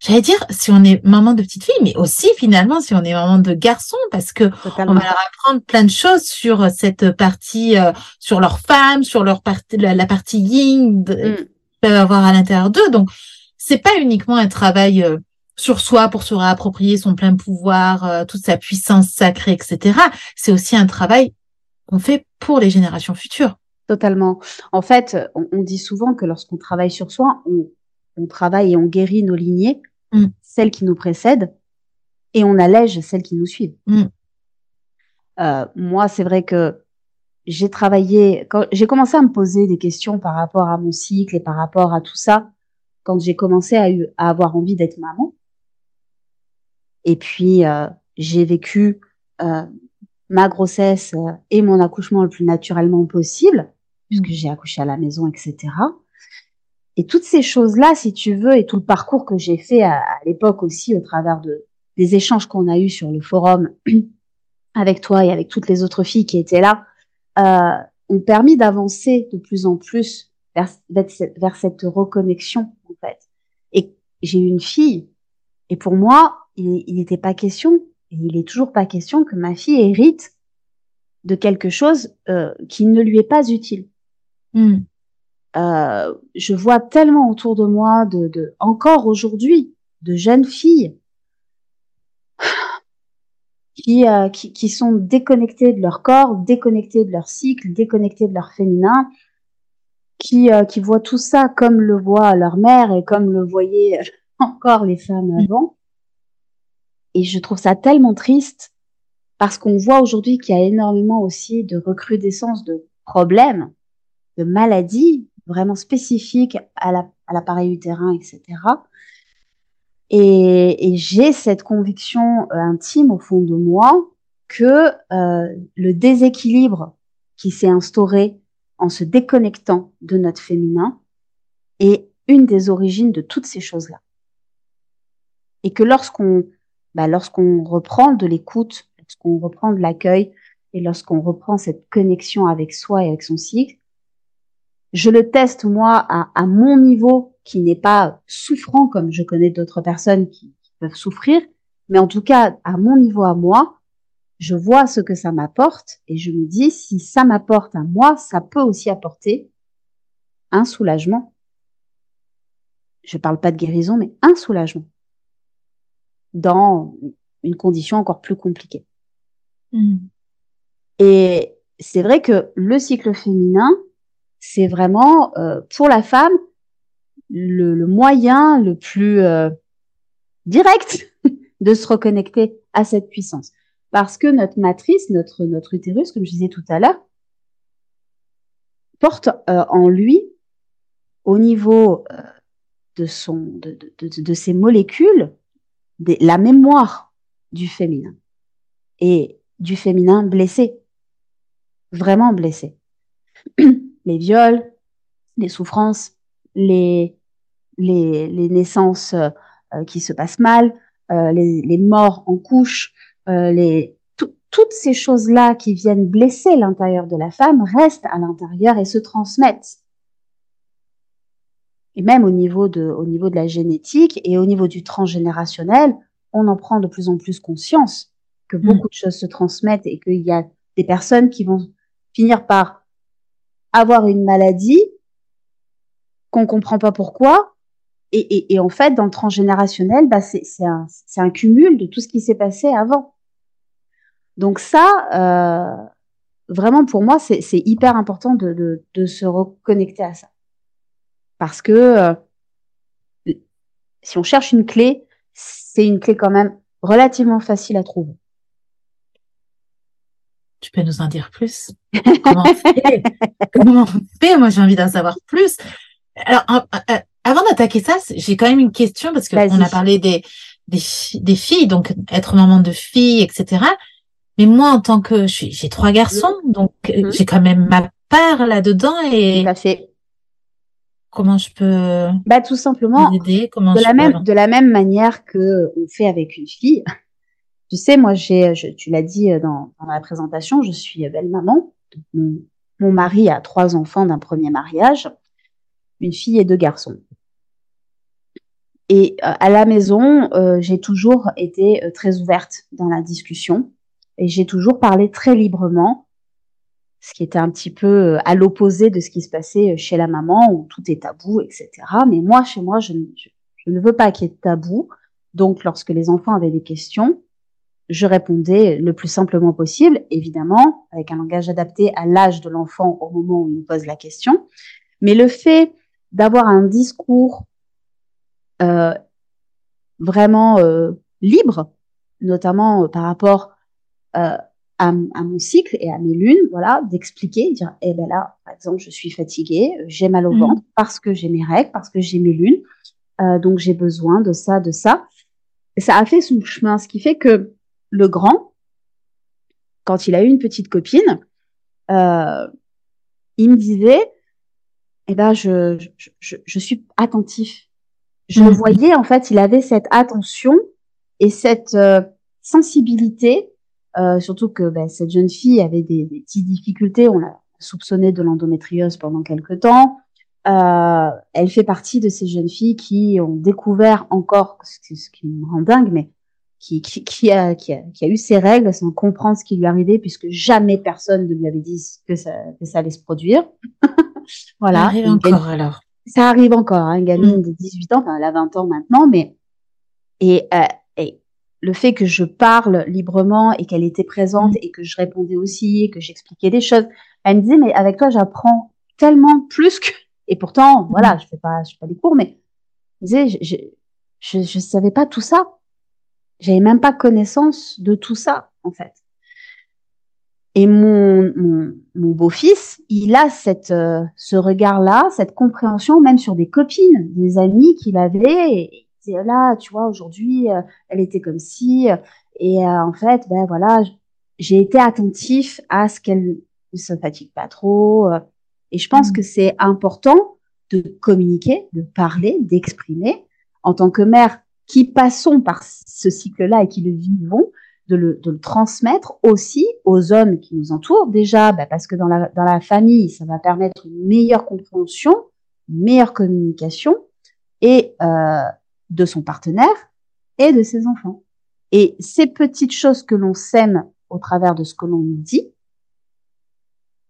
j'allais dire, si on est maman de petite fille, mais aussi finalement si on est maman de garçon, parce que on va leur apprendre plein de choses sur cette partie, euh, sur leur femme, sur leur partie, la, partie yin mm. qu'ils peuvent avoir à l'intérieur d'eux. Donc, c'est pas uniquement un travail euh, sur soi pour se réapproprier son plein pouvoir, euh, toute sa puissance sacrée, etc. C'est aussi un travail qu'on fait pour les générations futures. Totalement. En fait, on, on dit souvent que lorsqu'on travaille sur soi, on, on travaille et on guérit nos lignées Mm. celles qui nous précèdent, et on allège celles qui nous suivent. Mm. Euh, moi, c'est vrai que j'ai travaillé, quand j'ai commencé à me poser des questions par rapport à mon cycle et par rapport à tout ça, quand j'ai commencé à, à, avoir envie d'être maman. Et puis, euh, j'ai vécu euh, ma grossesse et mon accouchement le plus naturellement possible, puisque j'ai accouché à la maison, etc. Et toutes ces choses-là, si tu veux, et tout le parcours que j'ai fait à, l'époque aussi au travers de des échanges qu'on a eus sur le forum avec toi et avec toutes les autres filles qui étaient là, euh, ont permis d'avancer de plus en plus vers, vers, cette reconnexion en fait. Et j'ai eu une fille, et pour moi, il n'était pas question, Et il est toujours pas question que ma fille hérite de quelque chose euh, qui ne lui est pas utile. Hmm. Euh, je vois tellement autour de moi, de, de encore aujourd'hui, de jeunes filles qui, euh, qui, qui, sont déconnectées de leur corps, déconnectées de leur cycle, déconnectées de leur féminin, qui, euh, qui voient tout ça comme le voit leur mère et comme le voyaient encore les femmes hmm. avant. Et je trouve ça tellement triste parce qu'on voit aujourd'hui qu'il y a énormément aussi de recrudescence de problèmes, de maladies vraiment spécifiques à l'appareil la, utérin, etc. Et, et j'ai cette conviction euh, intime au fond de moi que euh, le déséquilibre qui s'est instauré en se déconnectant de notre féminin est une des origines de toutes ces choses-là. Et que lorsqu'on bah, lorsqu'on reprend de l'écoute, lorsqu'on reprend de l'accueil et lorsqu'on reprend cette connexion avec soi et avec son cycle, je le teste moi à, à mon niveau qui n'est pas souffrant comme je connais d'autres personnes qui, qui, peuvent souffrir, mais en tout cas à mon niveau à moi, je vois ce que ça m'apporte et je me dis si ça m'apporte à moi, ça peut aussi apporter un soulagement. Je parle pas de guérison, mais un soulagement dans une condition encore plus compliquée. Mmh. Et c'est vrai que le cycle féminin, c'est vraiment euh, pour la femme le, moyen le plus euh, direct de se reconnecter à cette puissance. Parce que notre matrice, notre, utérus, comme je disais tout à l'heure, porte euh, en lui, au niveau de, ses molécules, la mémoire du féminin et du féminin blessé, vraiment blessé. les viols, les souffrances, les, les, les naissances euh, qui se passent mal, euh, les, les, morts en couche, euh, les, toutes ces choses-là qui viennent blesser l'intérieur de la femme restent à l'intérieur et se transmettent. Et même au niveau de, au niveau de la génétique et au niveau du transgénérationnel, on en prend de plus en plus conscience que beaucoup mmh. de choses se transmettent et qu'il y a des personnes qui vont finir par avoir une maladie qu'on comprend pas pourquoi. Et, en fait, dans le transgénérationnel, bah, c'est un, cumul de tout ce qui s'est passé avant. Donc ça, euh, vraiment pour moi, c'est hyper important de, se reconnecter à ça. Parce que euh, si on cherche une clé, c'est une clé quand même relativement facile à trouver. Tu peux nous en dire plus? Comment on fait? Comment on fait? Moi, j'ai envie d'en savoir plus. Alors, euh, avant d'attaquer ça, j'ai quand même une question parce qu'on a parlé des, des, des, filles, donc être maman de filles, etc. Mais moi, en tant que, j'ai trois garçons, donc mmh. j'ai quand même ma part là-dedans et. Tout à fait. Comment je peux bah, tout simplement aider? Comment de la même de la même manière que on fait avec une fille. Tu sais, moi j'ai, tu l'as dit euh, dans, la présentation, je suis belle maman. Mon, mari a trois enfants d'un premier mariage, une fille et deux garçons. Et euh, à la maison, euh, j'ai toujours été euh, très ouverte dans la discussion et j'ai toujours parlé très librement ce qui était un petit peu euh, à l'opposé de ce qui se passait euh, chez la maman où tout est tabou, etc. Mais moi, chez moi, je ne veux pas qu'il y ait de tabou. Donc, lorsque les enfants avaient des questions, je répondais le plus simplement possible, évidemment, avec un langage adapté à l'âge de l'enfant au moment où il me pose la question. Mais le fait d'avoir un discours euh, vraiment euh, libre, notamment euh, par rapport euh, à, à, mon cycle et à mes lunes, voilà, d'expliquer, dire, eh ben là, par exemple, je suis fatiguée, j'ai mal au mmh. ventre parce que j'ai mes règles, parce que j'ai mes lunes, euh, donc j'ai besoin de ça, de ça. Et ça a fait son chemin, ce qui fait que le grand, quand il a eu une petite copine, euh, il me disait, eh ben, je, je, je, je suis attentif. Je mmh. voyais, en fait, il avait cette attention et cette euh, sensibilité euh, surtout que ben, cette jeune fille avait des, des, petites difficultés. On l'a soupçonné de l'endométriose pendant quelque temps. Euh, elle fait partie de ces jeunes filles qui ont découvert encore, ce qui me rend dingue, mais qui, qui, a, qui, a, qui a eu ses règles sans comprendre ce qui lui arrivait, puisque jamais personne ne lui avait dit que ça, que ça allait se produire. voilà. Ça arrive encore alors. Ça arrive encore, hein, une gamine mm. de 18 ans, enfin elle a 20 ans maintenant, mais et, euh, et le fait que je parle librement et qu'elle était présente mm. et que je répondais aussi, que j'expliquais des choses, elle me disait mais avec toi j'apprends tellement plus que et pourtant voilà je fais pas je fais pas des cours mais je disais je, je, je savais pas tout ça j'avais même pas connaissance de tout ça, en fait. Et mon, mon, beau-fils, il a cette, euh, ce regard-là, cette compréhension, même sur des copines, des amis qu'il avait. Et, là, tu vois, aujourd'hui, euh, elle était comme si. Et euh, en fait, ben voilà, j'ai été attentif à ce qu'elle ne se fatigue pas trop. et je pense mmh. que c'est important de communiquer, de parler, d'exprimer. En tant que mère, qui passons par ce cycle-là et qui le vivons, de le, de le, transmettre aussi aux hommes qui nous entourent. Déjà, bah parce que dans la, dans la famille, ça va permettre une meilleure compréhension, une meilleure communication et euh, de son partenaire et de ses enfants. Et ces petites choses que l'on sème au travers de ce que l'on dit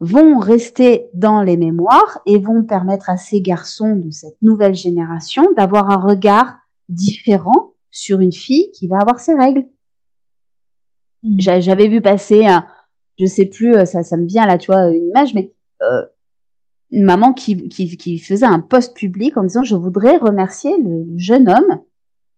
vont rester dans les mémoires et vont permettre à ces garçons de cette nouvelle génération d'avoir un regard différent sur une fille qui va avoir ses règles. Mm. J'avais vu passer, un, je sais plus, euh, ça, ça me vient là, tu vois, une image, mais euh, une maman qui, qui, qui, faisait un post public en disant je voudrais remercier le jeune homme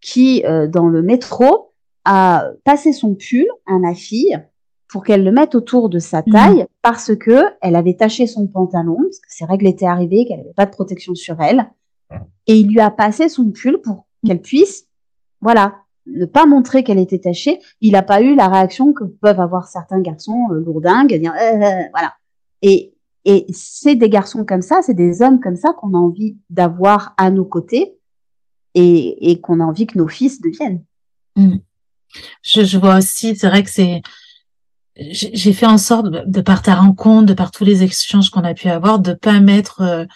qui euh, dans le métro a passé son pull à ma fille pour qu'elle le mette autour de sa mm. taille parce que elle avait taché son pantalon parce que ses règles étaient arrivées qu'elle n'avait pas de protection sur elle et il lui a passé son pull pour qu'elle puisse, voilà, ne pas montrer qu'elle était tachée. Il n'a pas eu la réaction que peuvent avoir certains garçons euh, lourdingues, dire euh, euh, voilà. Et et c'est des garçons comme ça, c'est des hommes comme ça qu'on a envie d'avoir à nos côtés et, et qu'on a envie que nos fils deviennent. Mm. Je, je, vois aussi, c'est vrai que c'est, j'ai fait en sorte de par ta rencontre, de par tous les échanges qu'on a pu avoir, de pas mettre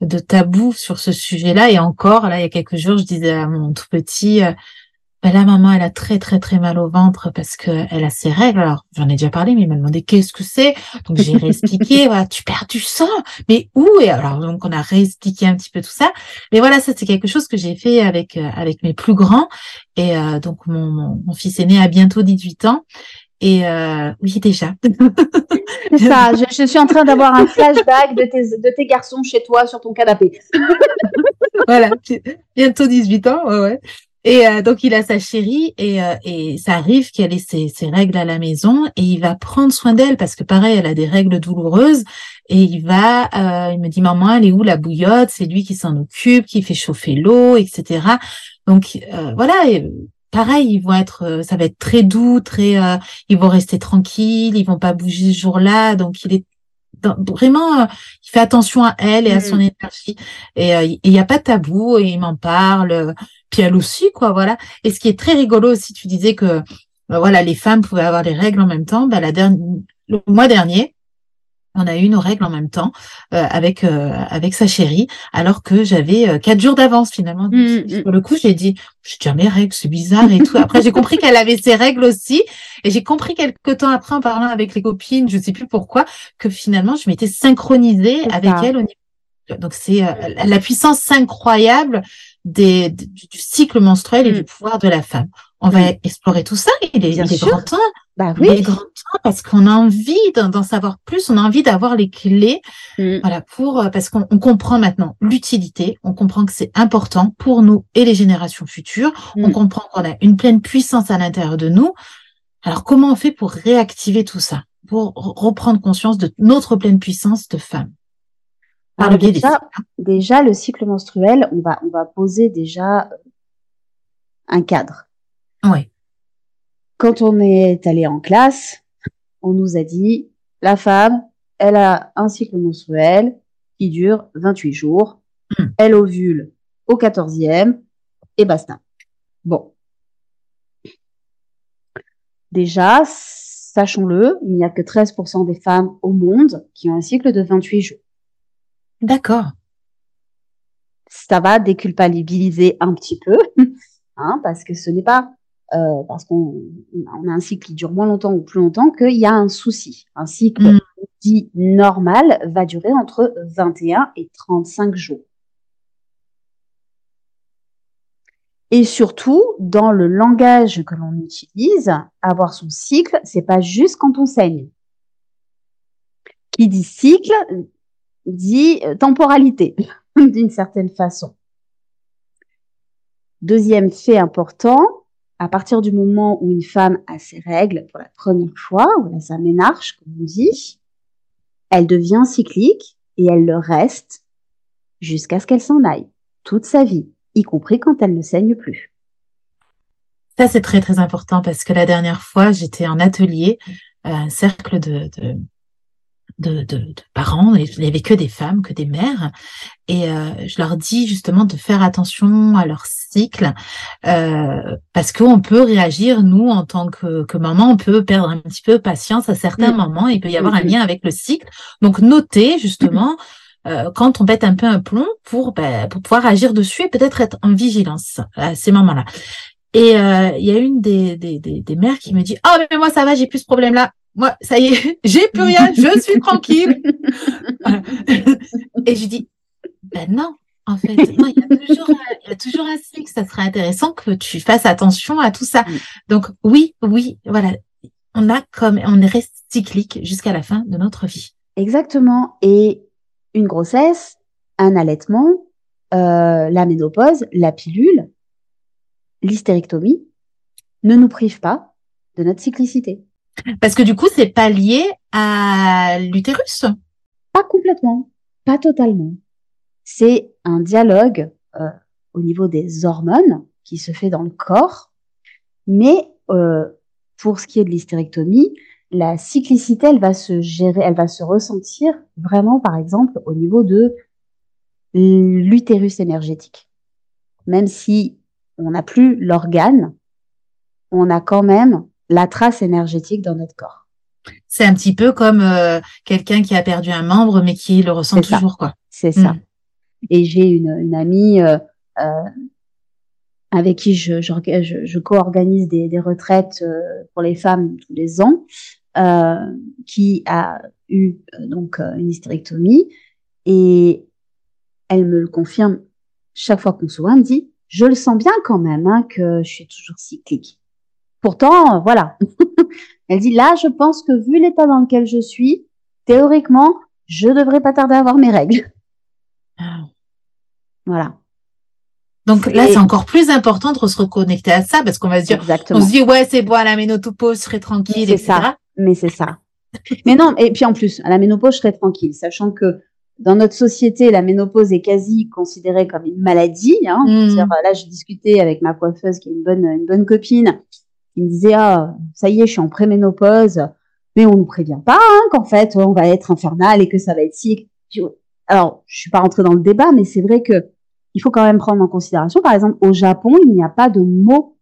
de tabou sur ce sujet-là. Et encore, là, il y a quelques jours, je disais à mon tout petit, euh, ben là, maman, elle a très, très, très mal au ventre parce que elle a ses règles. Alors, j'en ai déjà parlé, mais il m'a demandé qu'est-ce que c'est? Donc, j'ai réexpliqué, voilà, tu perds du sang? Mais où? Et alors, donc, on a réexpliqué un petit peu tout ça. Mais voilà, ça, c'est quelque chose que j'ai fait avec, euh, avec mes plus grands. Et euh, donc, mon, mon, mon, fils aîné a bientôt 18 ans. Et euh, oui, déjà. C'est ça, je, je, suis en train d'avoir un flashback de tes, de tes garçons chez toi sur ton canapé. voilà, bientôt 18 ans, ouais, ouais. Et euh, donc il a sa chérie et, euh, et ça arrive qu'elle ait ses, ses, règles à la maison et il va prendre soin d'elle parce que pareil elle a des règles douloureuses et il va euh, il me dit maman elle est où la bouillotte? C'est lui qui s'en occupe qui fait chauffer l'eau etc donc euh, voilà et, pareil, ils vont être, euh, ça va être très doux, très, euh, ils vont rester tranquilles, ils vont pas bouger ce jour-là, donc il est vraiment, euh, il fait attention à elle et à son mm. énergie, et il n'y a pas de tabou, et il m'en parle, puis elle aussi, quoi, voilà. Et ce qui est très rigolo aussi, tu disais que, voilà, les femmes pouvaient avoir les règles en même temps. Ben, la dernière, le mois dernier, on a eu nos règles en même temps euh, avec euh, avec sa chérie, alors que j'avais euh, quatre jours d'avance finalement. Pour mm, mm. le coup, j'ai dit, j'ai déjà mes règles, c'est bizarre et tout. Après, j'ai compris qu'elle avait ses règles aussi, et j'ai compris quelques temps après en parlant avec les copines, je sais plus pourquoi, que finalement je m'étais synchronisée avec elle au niveau. Donc c'est la puissance incroyable des, du, cycle menstruel et du mm. pouvoir de la femme. On va explorer tout ça. Il est, il est grand temps. Bah oui. Temps parce qu'on a envie d'en savoir plus. On a envie d'avoir les clés. Mm. Voilà pour euh, parce qu'on comprend maintenant l'utilité. On comprend que c'est important pour nous et les générations futures. On mm. comprend qu'on a une pleine puissance à l'intérieur de nous. Alors comment on fait pour réactiver tout ça, pour reprendre conscience de notre pleine puissance de femme? Par le biais déjà, déjà le cycle menstruel, on va on va poser déjà un cadre oui. Quand on est allé en classe, on nous a dit, la femme, elle a un cycle menstruel qui dure 28 jours. Hmm. Elle ovule au 14e et basta. Bon. Déjà, sachons-le, il n'y a que 13% des femmes au monde qui ont un cycle de 28 jours. D'accord. Ça va déculpabiliser un petit peu, hein, parce que ce n'est pas euh, parce qu'on a un cycle qui dure moins longtemps ou plus longtemps, qu'il y a un souci. Un cycle mm. dit normal va durer entre 21 et 35 jours. Et surtout, dans le langage que l'on utilise, avoir son cycle, c'est pas juste quand on saigne. Qui dit cycle dit euh, temporalité, d'une certaine façon. Deuxième fait important, à partir du moment où une femme a ses règles pour la première fois, ou elle a sa ménarche, comme on dit, elle devient cyclique et elle le reste jusqu'à ce qu'elle s'en aille, toute sa vie, y compris quand elle ne saigne plus. Ça, c'est très, très important parce que la dernière fois, j'étais en atelier, euh, un cercle de, de, de, parents, il n'y avait que des femmes, que des mères, et euh, je leur dis justement de faire attention à leur cycle, euh, parce qu'on peut réagir, nous, en tant que, que maman, on peut perdre un petit peu patience à certains moments, il peut y avoir un lien avec le cycle. Donc, notez justement euh, quand on pète un peu un plomb pour, ben, pour pouvoir agir dessus et peut-être être en vigilance à ces moments-là. Et il y a une des, des, des, des, mères qui me dit, oh, mais moi, ça va, j'ai plus ce problème-là moi, ça y est, j'ai plus rien, je suis tranquille. Et je dis, ben non, en fait, il y a toujours, il y a toujours un cycle. Ça serait intéressant que tu fasses attention à tout ça. Donc, oui, oui, voilà. On a comme, on reste cyclique jusqu'à la fin de notre vie. Exactement. Et une grossesse, un allaitement, euh, la ménopause, la pilule, l'hystérectomie ne nous privent pas de notre cyclicité. Parce que du coup, c'est pas lié à l'utérus? Pas complètement, pas totalement. C'est un dialogue euh, au niveau des hormones qui se fait dans le corps, mais euh, pour ce qui est de l'hystérectomie, la cyclicité, elle va se gérer, elle va se ressentir vraiment, par exemple, au niveau de l'utérus énergétique. Même si on n'a plus l'organe, on a quand même la trace énergétique dans notre corps. C'est un petit peu comme euh, quelqu'un qui a perdu un membre mais qui le ressent toujours, quoi. C'est ça. Et j'ai une, amie euh, euh, avec qui je, co-organise des, retraites euh, pour les femmes tous les ans, qui a eu donc une hystérectomie et elle me le confirme chaque fois qu'on se voit, elle me dit je le sens bien quand même hein, que je suis toujours cyclique. Pourtant, voilà. Elle dit là, je pense que vu l'état dans lequel je suis, théoriquement, je devrais pas tarder à avoir mes règles. Voilà. Donc là, c'est encore plus important de se reconnecter à ça parce qu'on va se dire, Exactement. on se dit ouais, c'est bon, à la ménopause, je serai tranquille, C'est ça. Mais c'est ça. Mais non, et puis en plus, à la ménopause, je serai tranquille, sachant que dans notre société, la ménopause est quasi considérée comme une maladie. Hein. Hmm. Là, j'ai discuté avec ma coiffeuse, qui est une bonne, une bonne copine, il me disait ah ça y est je suis en préménopause mais on nous prévient pas hein, qu'en fait on va être infernal et que ça va être si alors je suis pas rentrée dans le débat mais c'est vrai que il faut quand même prendre en considération par exemple au Japon il n'y a pas de mot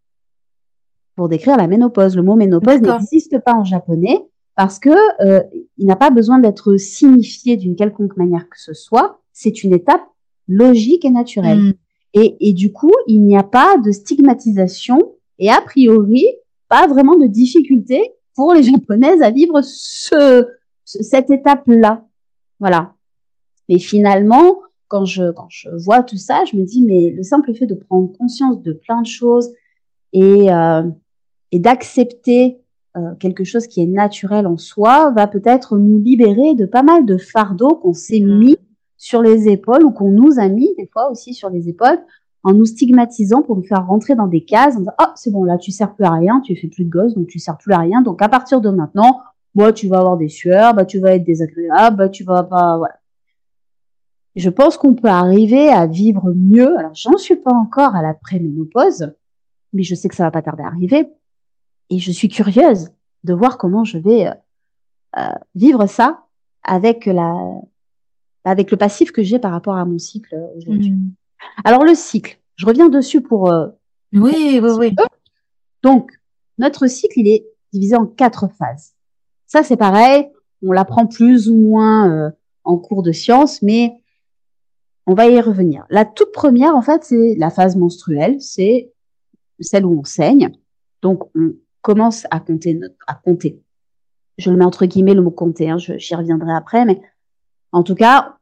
pour décrire la ménopause le mot ménopause n'existe pas en japonais parce que euh, il n'a pas besoin d'être signifié d'une quelconque manière que ce soit c'est une étape logique et naturelle hmm. et, et du coup il n'y a pas de stigmatisation et a priori, pas vraiment de difficulté pour les japonaises à vivre ce, cette étape-là. Voilà. Mais finalement, quand je, quand je vois tout ça, je me dis, mais le simple fait de prendre conscience de plein de choses et, euh, et d'accepter euh, quelque chose qui est naturel en soi va peut-être nous libérer de pas mal de fardeaux qu'on s'est mmh. mis sur les épaules ou qu'on nous a mis des fois aussi sur les épaules en nous stigmatisant pour nous faire rentrer dans des cases en disant oh c'est bon là tu sers plus à rien tu fais plus de gosses donc tu sers plus à rien donc à partir de maintenant bah tu vas avoir des sueurs bah tu vas être désagréable bah tu vas pas voilà je pense qu'on peut arriver à vivre mieux alors j'en suis pas encore à la préménopause mais je sais que ça va pas tarder à arriver et je suis curieuse de voir comment je vais euh, euh, vivre ça avec la avec le passif que j'ai par rapport à mon cycle aujourd'hui. Mmh. Alors le cycle, je reviens dessus pour. Euh, oui, oui, oui. Donc notre cycle, il est divisé en quatre phases. Ça, c'est pareil. On l'apprend plus ou moins euh, en cours de sciences, mais on va y revenir. La toute première, en fait, c'est la phase menstruelle. C'est celle où on saigne. Donc, on commence à compter, à compter. Je le mets entre guillemets le mot compter, hein, j'y reviendrai après, mais en tout cas,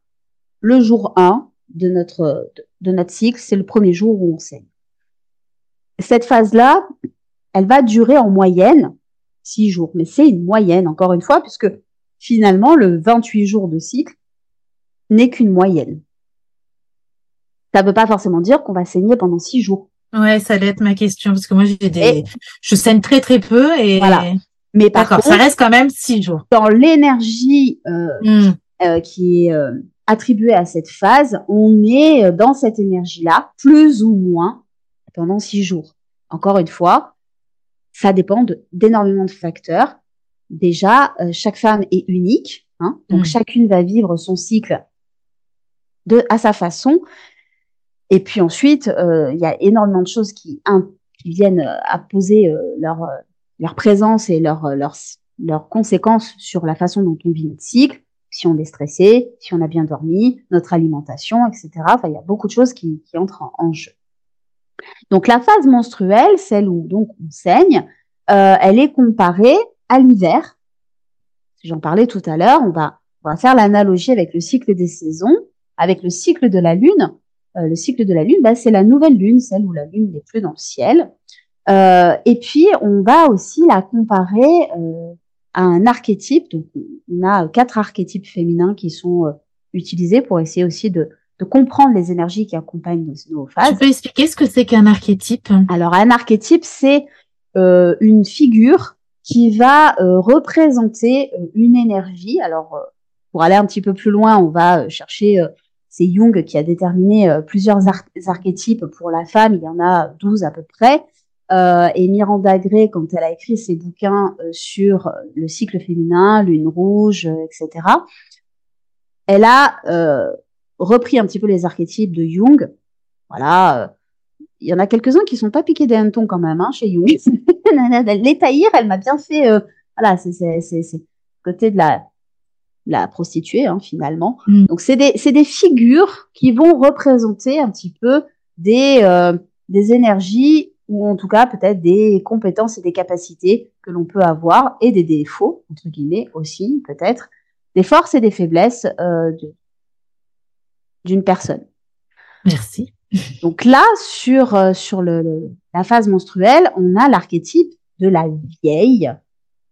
le jour 1 de notre, de notre cycle, c'est le premier jour où on saigne. Cette phase-là, elle va durer en moyenne six jours, mais c'est une moyenne, encore une fois, puisque finalement, le 28 jours de cycle n'est qu'une moyenne. Ça ne veut pas forcément dire qu'on va saigner pendant six jours. Ouais, ça allait être ma question, parce que moi, j'ai des, je saigne très, très peu et. Voilà. Mais par contre, ça reste quand même six jours. Dans l'énergie euh, hmm. euh, qui est euh, attribuée à cette phase, on est dans cette énergie-là, plus ou moins, pendant six jours. Encore une fois, ça dépend d'énormément de, facteurs. Déjà, chaque femme est unique, hein, donc hmm. chacune va vivre son cycle de à sa façon. Et puis ensuite, euh, il y a énormément de choses qui, qui viennent euh, à poser euh, leur, leur présence et leurs leur, leur conséquences sur la façon dont on vit notre cycle, si on est stressé, si on a bien dormi, notre alimentation, etc. Enfin, il y a beaucoup de choses qui, qui entrent en, jeu. Donc la phase menstruelle, celle où donc on saigne, euh, elle est comparée à l'hiver. J'en parlais tout à l'heure, on va, on va faire l'analogie avec le cycle des saisons, avec le cycle de la lune. Euh, le cycle de la Lune, bah, c'est la nouvelle Lune, celle où la Lune n'est plus dans le ciel. Euh, et puis, on va aussi la comparer euh, à un archétype. Donc, on a quatre archétypes féminins qui sont utilisés pour essayer aussi de, de comprendre les énergies qui accompagnent nos, nos phases. Tu peux expliquer ce que c'est qu'un archétype? Alors, un archétype, c'est euh, une figure qui va euh, représenter une énergie. Alors, pour aller un petit peu plus loin, on va chercher c'est Jung qui a déterminé euh, plusieurs archétypes pour la femme. Il y en a 12 à peu près. Euh, et Miranda Gray, quand elle a écrit ses bouquins euh, sur le cycle féminin, lune rouge, etc., elle a repris un petit peu les archétypes de Jung. Voilà, il y en a quelques-uns qui sont pas piqués des hannetons quand même hein, chez Jung. les taillir, elle m'a bien fait. voilà, c'est côté de la la prostituée hein, finalement. Mm. Donc c'est des, des figures qui vont représenter un petit peu des, euh, des énergies ou en tout cas peut-être des compétences et des capacités que l'on peut avoir et des défauts, entre guillemets aussi peut-être, des forces et des faiblesses euh, d'une personne. Merci. Donc là, sur, euh, sur le, la phase menstruelle, on a l'archétype de la vieille,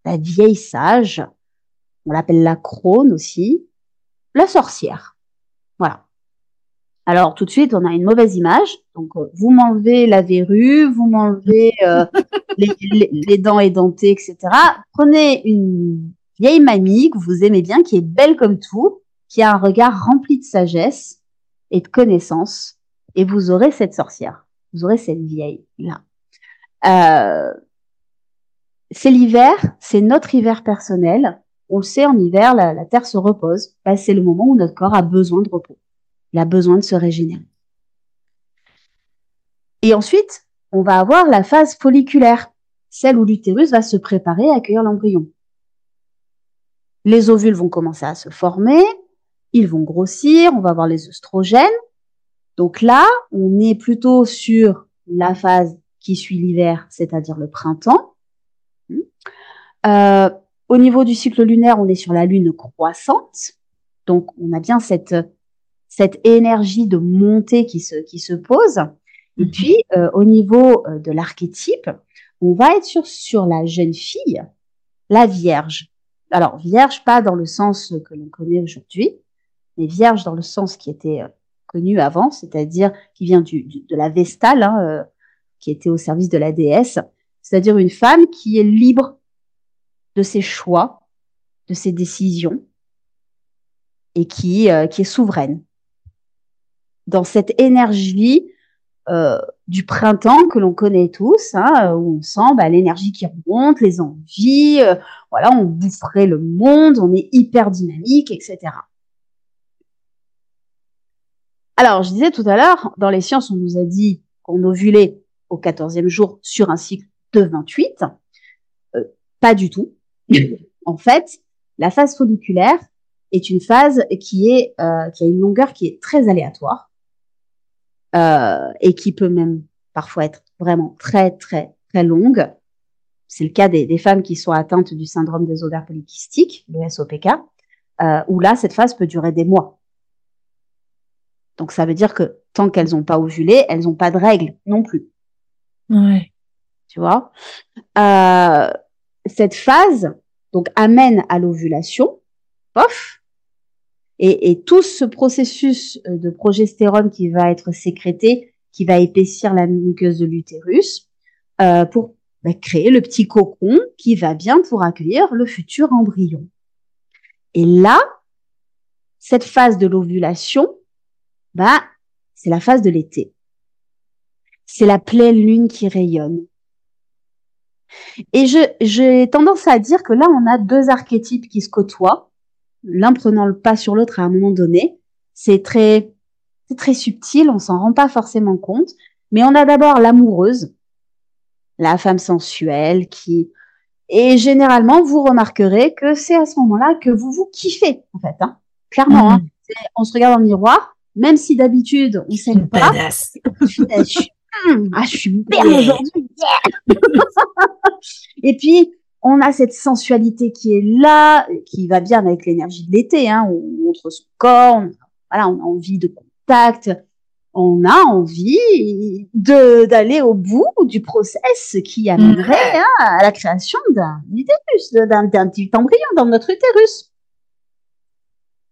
la vieille sage, on l'appelle la crone aussi, la sorcière. Voilà. Alors tout de suite, on a une mauvaise image. Donc euh, vous m'enlevez la verrue, vous m'enlevez euh, les, dents édentées, etc. Prenez une vieille mamie que vous aimez bien, qui est belle comme tout, qui a un regard rempli de sagesse et de connaissances, et vous aurez cette sorcière. Vous aurez cette vieille là. Euh, c'est l'hiver, c'est notre hiver personnel on le sait, en hiver, la, Terre se repose. Bah, c'est le moment où notre corps a besoin de repos. Il a besoin de se régénérer. Et ensuite, on va avoir la phase folliculaire, celle où l'utérus va se préparer à accueillir l'embryon. Les ovules vont commencer à se former, ils vont grossir, on va avoir les œstrogènes. Donc là, on est plutôt sur la phase qui suit l'hiver, c'est-à-dire le printemps. Euh, au niveau du cycle lunaire, on est sur la lune croissante. Donc, on a bien cette, cette énergie de montée qui se, qui se pose. Et mhm. puis, euh, au niveau euh, de l'archétype, on va être sur, sur la jeune fille, la vierge. Alors, vierge, pas dans le sens que l'on connaît aujourd'hui, mais vierge dans le sens qui était euh, connu avant, c'est-à-dire qui vient du, de la Vestale, hein, qui était au service de la déesse, c'est-à-dire une femme qui est libre de ses choix, de ses décisions, et qui, euh, est souveraine. Dans cette énergie euh, du printemps que l'on connaît tous, hein, où on sent bah, l'énergie qui remonte, les envies, euh, voilà, on boufferait le monde, on est hyper dynamique, etc. Alors, je disais tout à l'heure, dans les sciences, on nous a dit qu'on ovulait au 14e jour sur un cycle de 28. pas du tout en fait, la phase folliculaire est une phase qui est euh, qui a une longueur qui est très aléatoire euh, et qui peut même parfois être vraiment très très très longue. c'est le cas des, femmes qui sont atteintes du syndrome des ovaires polykystiques, le SOPK, euh, où là, cette phase peut durer des mois. Donc ça veut dire que tant qu'elles n'ont pas ovulé, elles n'ont pas de règles non plus. Ouais. Tu vois? Euh, Cette phase donc amène à l'ovulation, pof, et, et, tout ce processus de progestérone qui va être sécrété, qui va épaissir la muqueuse de l'utérus, euh, pour bah, créer le petit cocon qui va bien pour accueillir le futur embryon. Et là, cette phase de l'ovulation, bah, c'est la phase de l'été. C'est la pleine lune qui rayonne. Et j'ai tendance à dire que là, on a deux archétypes qui se côtoient, l'un prenant le pas sur l'autre à un moment donné. C'est très, très subtil, on s'en rend pas forcément compte. Mais on a d'abord l'amoureuse, la femme sensuelle qui, et généralement, vous remarquerez que c'est à ce moment-là que vous vous kiffez, en fait, hein. Clairement, hein. Mm. on se regarde le miroir, même si d'habitude, on s'aime pas. ah, je suis belle aujourd'hui. et puis, on a cette sensualité qui est là, qui va bien avec l'énergie de l'été. Hein. On montre son corps, on, voilà, on a envie de contact, on a envie de d'aller au bout du process qui amènerait hein, à la création d'un utérus, d'un petit embryon dans notre utérus.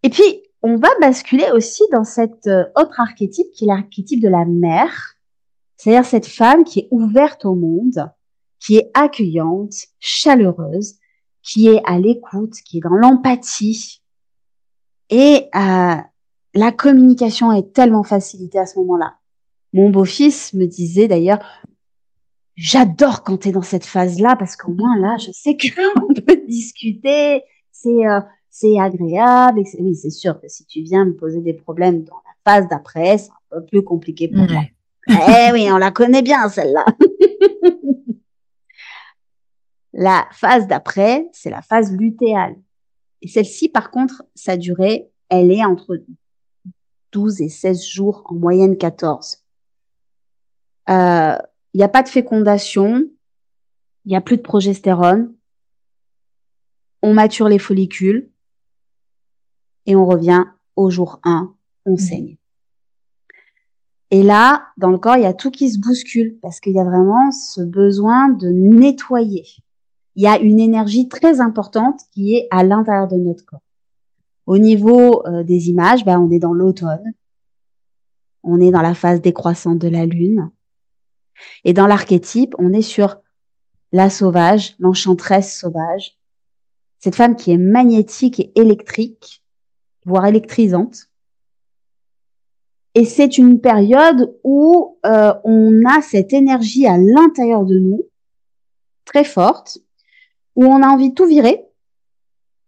Et puis, on va basculer aussi dans cet euh, autre archétype qui est l'archétype de la mère, c'est-à-dire cette femme qui est ouverte au monde, qui est accueillante, chaleureuse, qui est à l'écoute, qui est dans l'empathie. Et euh, la communication est tellement facilitée à ce moment-là. Mon beau-fils me disait d'ailleurs, j'adore quand tu es dans cette phase-là parce qu'au moins là, je sais qu'on peut discuter, c'est euh, c'est agréable. Et oui, c'est sûr que si tu viens me poser des problèmes dans la phase d'après, c'est un peu plus compliqué pour moi. Eh oui, on la connaît bien, celle-là. la phase d'après, c'est la phase lutéale. Et celle-ci, par contre, sa durée, elle est entre 12 et 16 jours, en moyenne 14. Il euh, n'y a pas de fécondation, il n'y a plus de progestérone, on mature les follicules, et on revient au jour 1, on mmh. saigne. Et là, dans le corps, il y a tout qui se bouscule parce qu'il y a vraiment ce besoin de nettoyer. Il y a une énergie très importante qui est à l'intérieur de notre corps. Au niveau euh, des images, ben, on est dans l'automne. On est dans la phase décroissante de la lune. Et dans l'archétype, on est sur la sauvage, l'enchanteresse sauvage. Cette femme qui est magnétique et électrique, voire électrisante. Et c'est une période où euh, on a cette énergie à l'intérieur de nous, très forte, où on a envie de tout virer,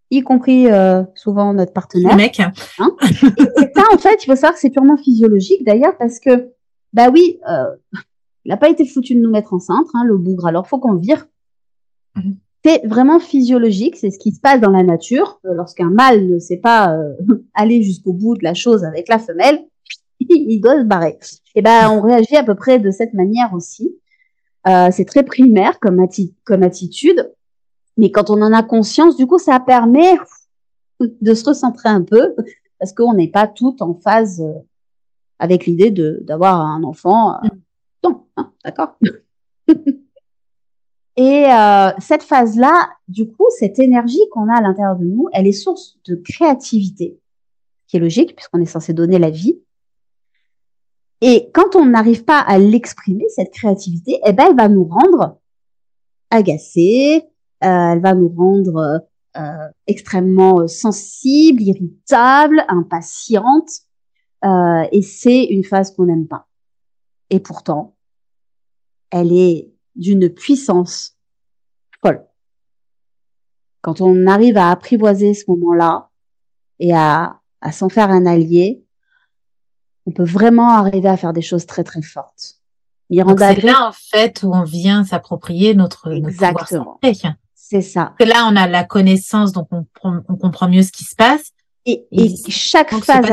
y compris euh, souvent notre partenaire. Le mec. Hein et, ça, en fait, il faut savoir que c'est purement physiologique d'ailleurs, parce que, bah oui, euh, il n'a pas été foutu de nous mettre enceinte, hein, le bougre, alors faut qu'on vire. Mhm. C'est vraiment physiologique, c'est ce qui se passe dans la nature. Euh, lorsqu'un mâle ne sait pas euh, aller jusqu'au bout de la chose avec la femelle, il doit se barrer. Et ben, on réagit à peu près de cette manière aussi. Euh, c'est très primaire comme, comme attitude, mais quand on en a conscience, du coup, ça permet de se recentrer un peu parce qu'on n'est pas tout en phase avec l'idée d'avoir un enfant. non, hein, d'accord. Et euh, cette phase-là, du coup, cette énergie qu'on a à l'intérieur de nous, elle est source de créativité, qui est logique puisqu'on est censé donner la vie. Et quand on n'arrive pas à l'exprimer, cette créativité, eh ben, elle va nous rendre agacés, euh, elle va nous rendre euh, extrêmement sensibles, irritables, impatientes. Euh, et c'est une phase qu'on n'aime pas. Et pourtant, elle est d'une puissance folle. Quand on arrive à apprivoiser ce moment-là et à s'en faire un allié, on peut vraiment arriver à faire des choses très très fortes. C'est là en fait où on vient s'approprier notre, Exactement. C'est ça. Que là on a la connaissance, donc on, on comprend mieux ce qui se passe. Et, et, chaque phase.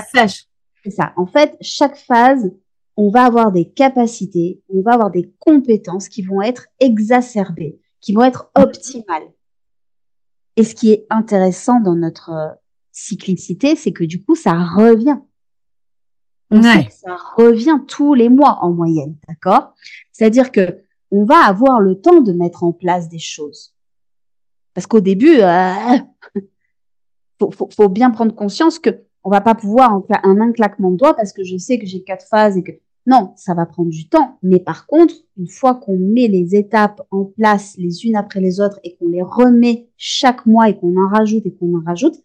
C'est ça. En fait, chaque phase on va avoir des capacités, on va avoir des compétences qui vont être exacerbées, qui vont être optimales. Et ce qui est intéressant dans notre euh, cyclicité, c'est que du coup, ça revient. Ça revient tous les mois en moyenne, d'accord? C'est-à-dire que on va avoir le temps de mettre en place des choses. Parce qu'au début, euh, faut, faut, bien prendre conscience que on va pas pouvoir en un, un claquement de doigts parce que je sais que j'ai quatre phases et que non, ça va prendre du temps. Mais par contre, une fois qu'on met les étapes en place les unes après les autres et qu'on les remet chaque mois et qu'on en rajoute et qu'on en rajoute,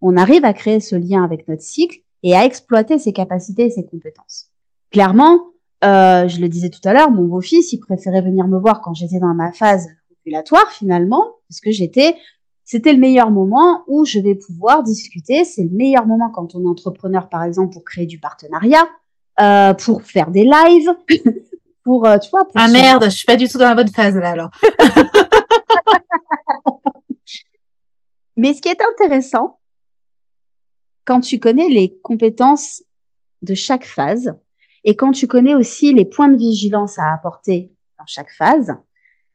on arrive à créer ce lien avec notre cycle et à exploiter ses capacités et ses compétences. Clairement, euh, je le disais tout à l'heure, mon beau-fils, il préférait venir me voir quand j'étais dans ma phase ovulatoire finalement, parce que j'étais, c'était le meilleur moment où je vais pouvoir discuter. C'est le meilleur moment quand on est entrepreneur, par exemple, pour créer du partenariat, euh, pour faire des lives, pour, euh, tu vois. ah merde, je suis pas du tout dans la bonne phase là alors. Mais ce qui est intéressant, quand tu connais les compétences de chaque phase et quand tu connais aussi les points de vigilance à apporter dans chaque phase,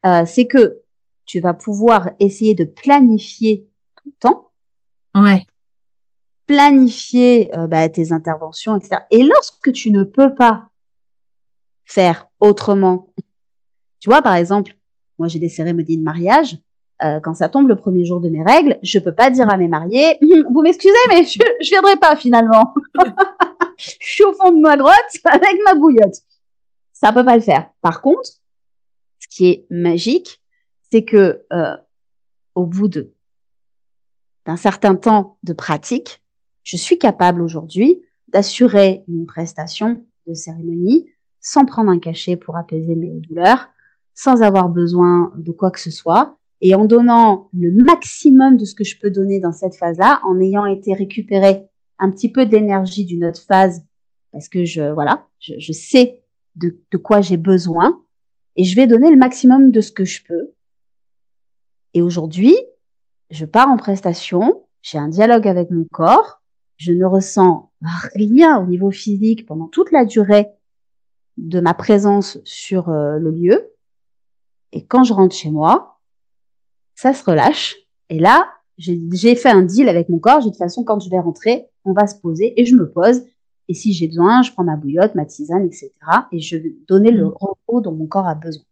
euh, c'est que tu vas pouvoir essayer de planifier ton temps. Ouais planifier euh, bah, tes interventions, etc. Et lorsque tu ne peux pas faire autrement, tu vois, par exemple, moi j'ai des cérémonies de mariage. Euh, quand ça tombe le premier jour de mes règles, je peux pas dire à mes mariés, hum, vous m'excusez, mais je, je viendrai pas finalement. je suis au fond de ma grotte avec ma bouillotte. Ça peut pas le faire. Par contre, ce qui est magique, c'est que euh, au bout de d'un certain temps de pratique, je suis capable aujourd'hui d'assurer une prestation de cérémonie sans prendre un cachet pour apaiser mes douleurs, sans avoir besoin de quoi que ce soit, et en donnant le maximum de ce que je peux donner dans cette phase-là, en ayant été récupéré un petit peu d'énergie d'une autre phase, parce que je, voilà, je, sais de, quoi j'ai besoin, et je vais donner le maximum de ce que je peux. Et aujourd'hui, je pars en prestation, j'ai un dialogue avec mon corps, je ne ressens rien au niveau physique pendant toute la durée de ma présence sur euh, le lieu. Et quand je rentre chez moi, ça se relâche. Et là, j'ai fait un deal avec mon corps. J'ai de toute façon, quand je vais rentrer, on va se poser et je me pose. Et si j'ai besoin, je prends ma bouillotte, ma tisane, etc. Et je vais donner le mmh. repos dont mon corps a besoin.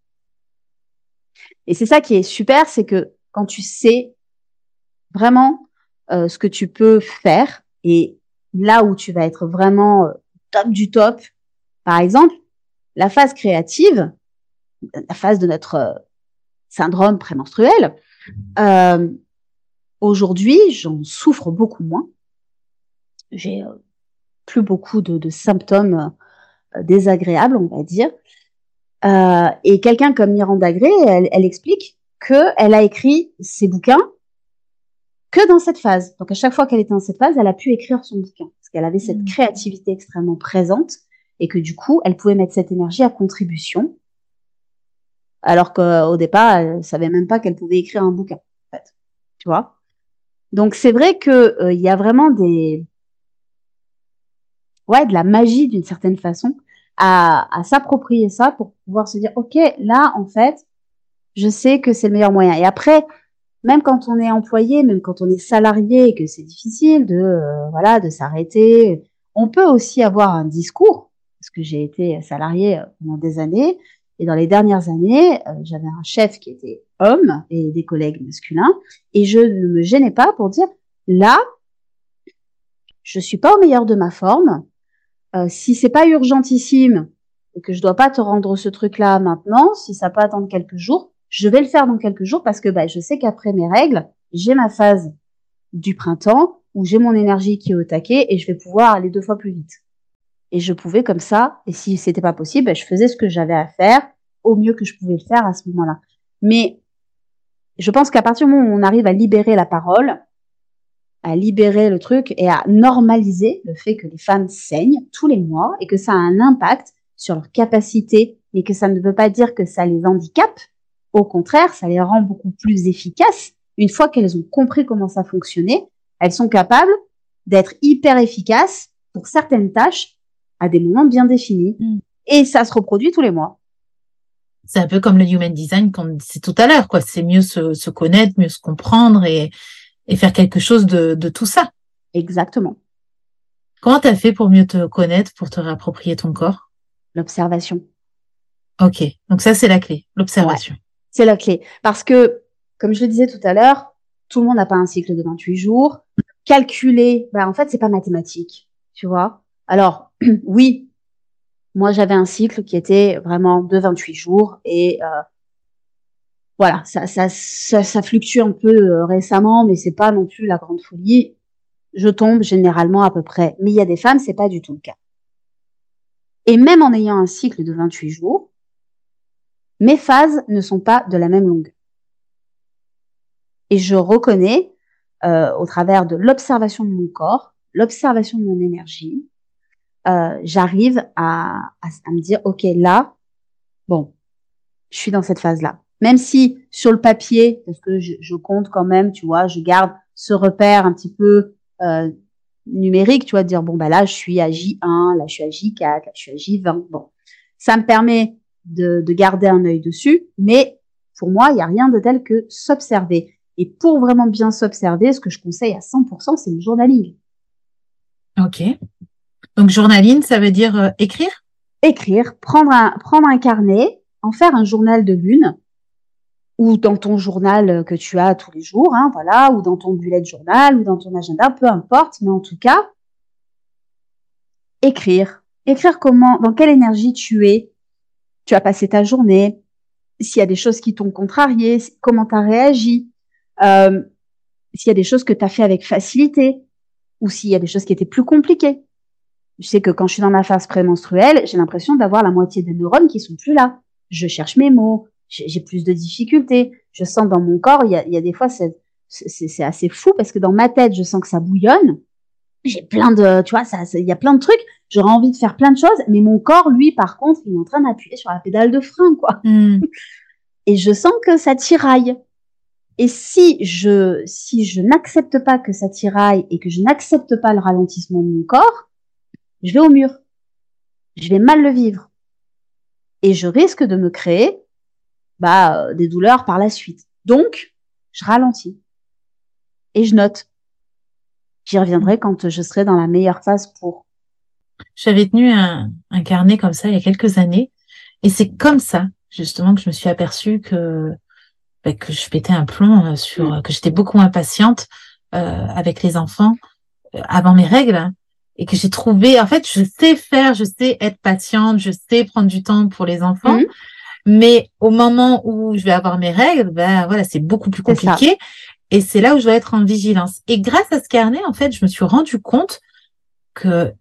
Et c'est ça qui est super, c'est que quand tu sais vraiment euh, ce que tu peux faire, et là où tu vas être vraiment euh, top du top, par exemple, la phase créative, la phase de notre euh, syndrome prémenstruel, euh, aujourd'hui, j'en souffre beaucoup moins. J'ai euh, plus beaucoup de, de symptômes désagréables, on va dire. Euh, et quelqu'un comme Miranda Gray, elle, elle explique qu'elle a écrit ses bouquins que dans cette phase. Donc à chaque fois qu'elle était dans cette phase, elle a pu écrire son bouquin parce qu'elle avait cette mmh. créativité extrêmement présente et que du coup, elle pouvait mettre cette énergie à contribution alors qu'au départ, elle savait même pas qu'elle pouvait écrire un bouquin. En fait, tu vois? Donc c'est vrai que euh, il y a vraiment des ouais de la magie d'une certaine façon à, s'approprier ça pour pouvoir se dire ok là en fait je sais que c'est le meilleur moyen et après même quand on est employé, même quand on est salarié et que c'est difficile de euh, voilà de s'arrêter, on peut aussi avoir un discours parce que j'ai été salarié euh, pendant des années et dans les dernières années, euh, j'avais un chef qui était homme et des collègues masculins et je ne me gênais pas pour dire là je suis pas au meilleur de ma forme. Euh, si c'est pas urgentissime et que je dois pas te rendre ce truc là maintenant, si ça peut attendre quelques jours, je vais le faire dans quelques jours parce que bah, je sais qu'après mes règles, j'ai ma phase du printemps où j'ai mon énergie qui est au taquet et je vais pouvoir aller deux fois plus vite. Et je pouvais comme ça, et si c'était pas possible, bah, je faisais ce que j'avais à faire au mieux que je pouvais le faire à ce moment-là. Mais je pense qu'à partir du moment où on arrive à libérer la parole, à libérer le truc et à normaliser le fait que les femmes saignent tous les mois et que ça a un impact sur leur capacité, mais que ça ne veut pas dire que ça les handicape, au contraire, ça les rend beaucoup plus efficaces. Une fois qu'elles ont compris comment ça fonctionnait, elles sont capables d'être hyper efficaces pour certaines tâches à des moments bien définis. Mm. Et ça se reproduit tous les mois. C'est un peu comme le human design qu'on disait tout à l'heure, quoi. C'est mieux se, se, connaître, mieux se comprendre et, et faire quelque chose de, de tout ça. Exactement. Comment tu as fait pour mieux te connaître, pour te réapproprier ton corps? L'observation. Ok, donc ça c'est la clé, l'observation. c'est la clé. Parce que, comme je le disais tout à l'heure, tout le monde n'a pas un cycle de 28 jours. Calculer, bah, en fait, c'est pas mathématique, tu vois. Alors, oui, moi j'avais un cycle qui était vraiment de 28 jours et euh, voilà, ça, ça, ça, ça, fluctue un peu euh, récemment, mais c'est pas non plus la grande folie. Je tombe généralement à peu près. Mais il y a des femmes, c'est pas du tout le cas. Et même en ayant un cycle de 28 jours, mes phases ne sont pas de la même longueur. Et je reconnais, euh, au travers de l'observation de mon corps, l'observation de mon énergie, euh, j'arrive à, à, me dire, OK, là, bon, je suis dans cette phase-là. Même si sur le papier, parce que je, je, compte quand même, tu vois, je garde ce repère un petit peu euh, numérique, tu vois, de dire, bon, bah là, je suis à J1, là, je suis à J4, là, je suis à J20. Bon, ça me permet de, de garder un œil dessus, mais pour moi, il n'y a rien de tel que s'observer. Et pour vraiment bien s'observer, ce que je conseille à 100%, c'est le journaling. Ok. Donc, journaling, ça veut dire euh, écrire? Écrire, prendre un, prendre un carnet, en faire un journal de lune, ou dans ton journal que tu as tous les jours, hein, voilà, ou dans ton bullet journal, ou dans ton agenda, peu importe, mais en tout cas, écrire. Écrire comment, dans quelle énergie tu es, tu as passé ta journée, s'il y a des choses qui t'ont contrarié, comment tu as réagi, euh, s'il y a des choses que tu as fait avec facilité ou s'il y a des choses qui étaient plus compliquées. Je sais que quand je suis dans ma phase prémenstruelle, j'ai l'impression d'avoir la moitié des neurones qui sont plus là. Je cherche mes mots, j'ai plus de difficultés. Je sens dans mon corps, il y a, il y a des fois, c'est assez fou parce que dans ma tête, je sens que ça bouillonne. J'ai plein de, tu vois, il y a plein de trucs. J'aurais envie de faire plein de choses, mais mon corps, lui, par contre, il est en train d'appuyer sur la pédale de frein, quoi. Hmm. Et je sens que ça tiraille. Et si je, si je n'accepte pas que ça tiraille et que je n'accepte pas le ralentissement de mon corps, je vais au mur. Je vais mal le vivre. Et je risque de me créer, bah, euh, des douleurs par la suite. Donc, je ralentis. Et je note. J'y reviendrai quand je serai dans la meilleure phase pour. J'avais tenu un, un carnet comme ça il y a quelques années. Et c'est comme ça, justement, que je me suis aperçue que bah, que je pétais un plomb euh, sur mm. que j'étais beaucoup impatiente euh, avec les enfants euh, avant mes règles hein, et que j'ai trouvé en fait je sais faire je sais être patiente je sais prendre du temps pour les enfants mm. mais au moment où je vais avoir mes règles ben voilà c'est beaucoup plus compliqué et c'est là où je dois être en vigilance et grâce à ce carnet en fait je me suis rendu compte que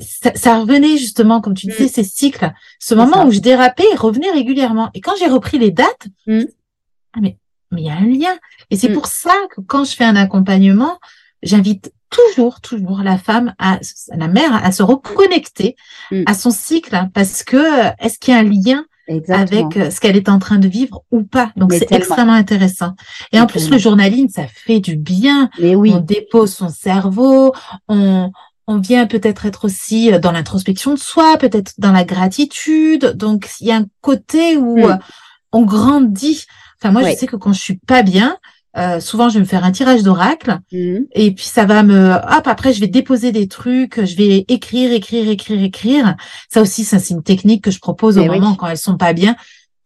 ça, ça, revenait justement, comme tu mm. disais, ces cycles, ce moment où je dérapais revenait régulièrement. Et quand j'ai repris les dates, ah, mais mais il y a un lien. Et c'est pour ça que quand je fais un accompagnement, j'invite toujours, toujours la femme, à la mère, à se reconnecter mm. à son cycle, parce que est-ce qu'il y a un lien avec euh, ce qu'elle est en train de vivre ou pas? Donc c'est extrêmement intéressant. Et en plus le journaling, ça fait du bien. Mais oui. On dépose son cerveau, on on vient peut-être être aussi dans l'introspection de soi, peut-être dans la gratitude. Donc il y a un côté où mm. on grandit. Enfin, moi, je sais que quand je suis pas bien, euh, souvent, je vais me faire un tirage d'oracle mmh. et puis ça va me, hop, après, je vais déposer des trucs, je vais écrire, écrire, écrire, écrire. Ça aussi, ça, c'est une technique que je propose au moment quand elles sont pas bien.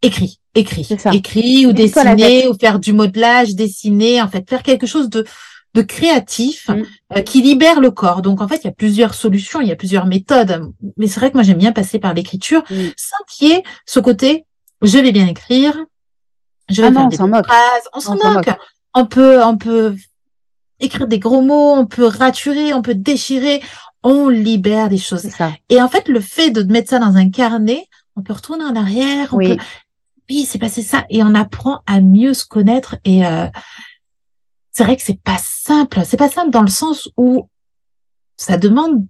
Écris, écris, écris ou dessiner ou faire du modelage, dessiner, en fait, faire quelque chose de de créatif mmh. euh, qui libère le corps. Donc en fait, il y a plusieurs solutions, il y a plusieurs méthodes, mais c'est vrai que moi j'aime bien passer par l'écriture, mmh. sans qu'il y ait ce côté je vais bien écrire, je vais ah on s'en moque. On s'en moque. On peut, on peut écrire des gros mots, on peut raturer, on peut déchirer, on libère des choses. Et en fait, le fait de mettre ça dans un carnet, on peut retourner en arrière, oui. oui, c'est passé ça, et on apprend à mieux se connaître. Et euh, c'est vrai que c'est pas simple. C'est pas simple dans le sens où ça demande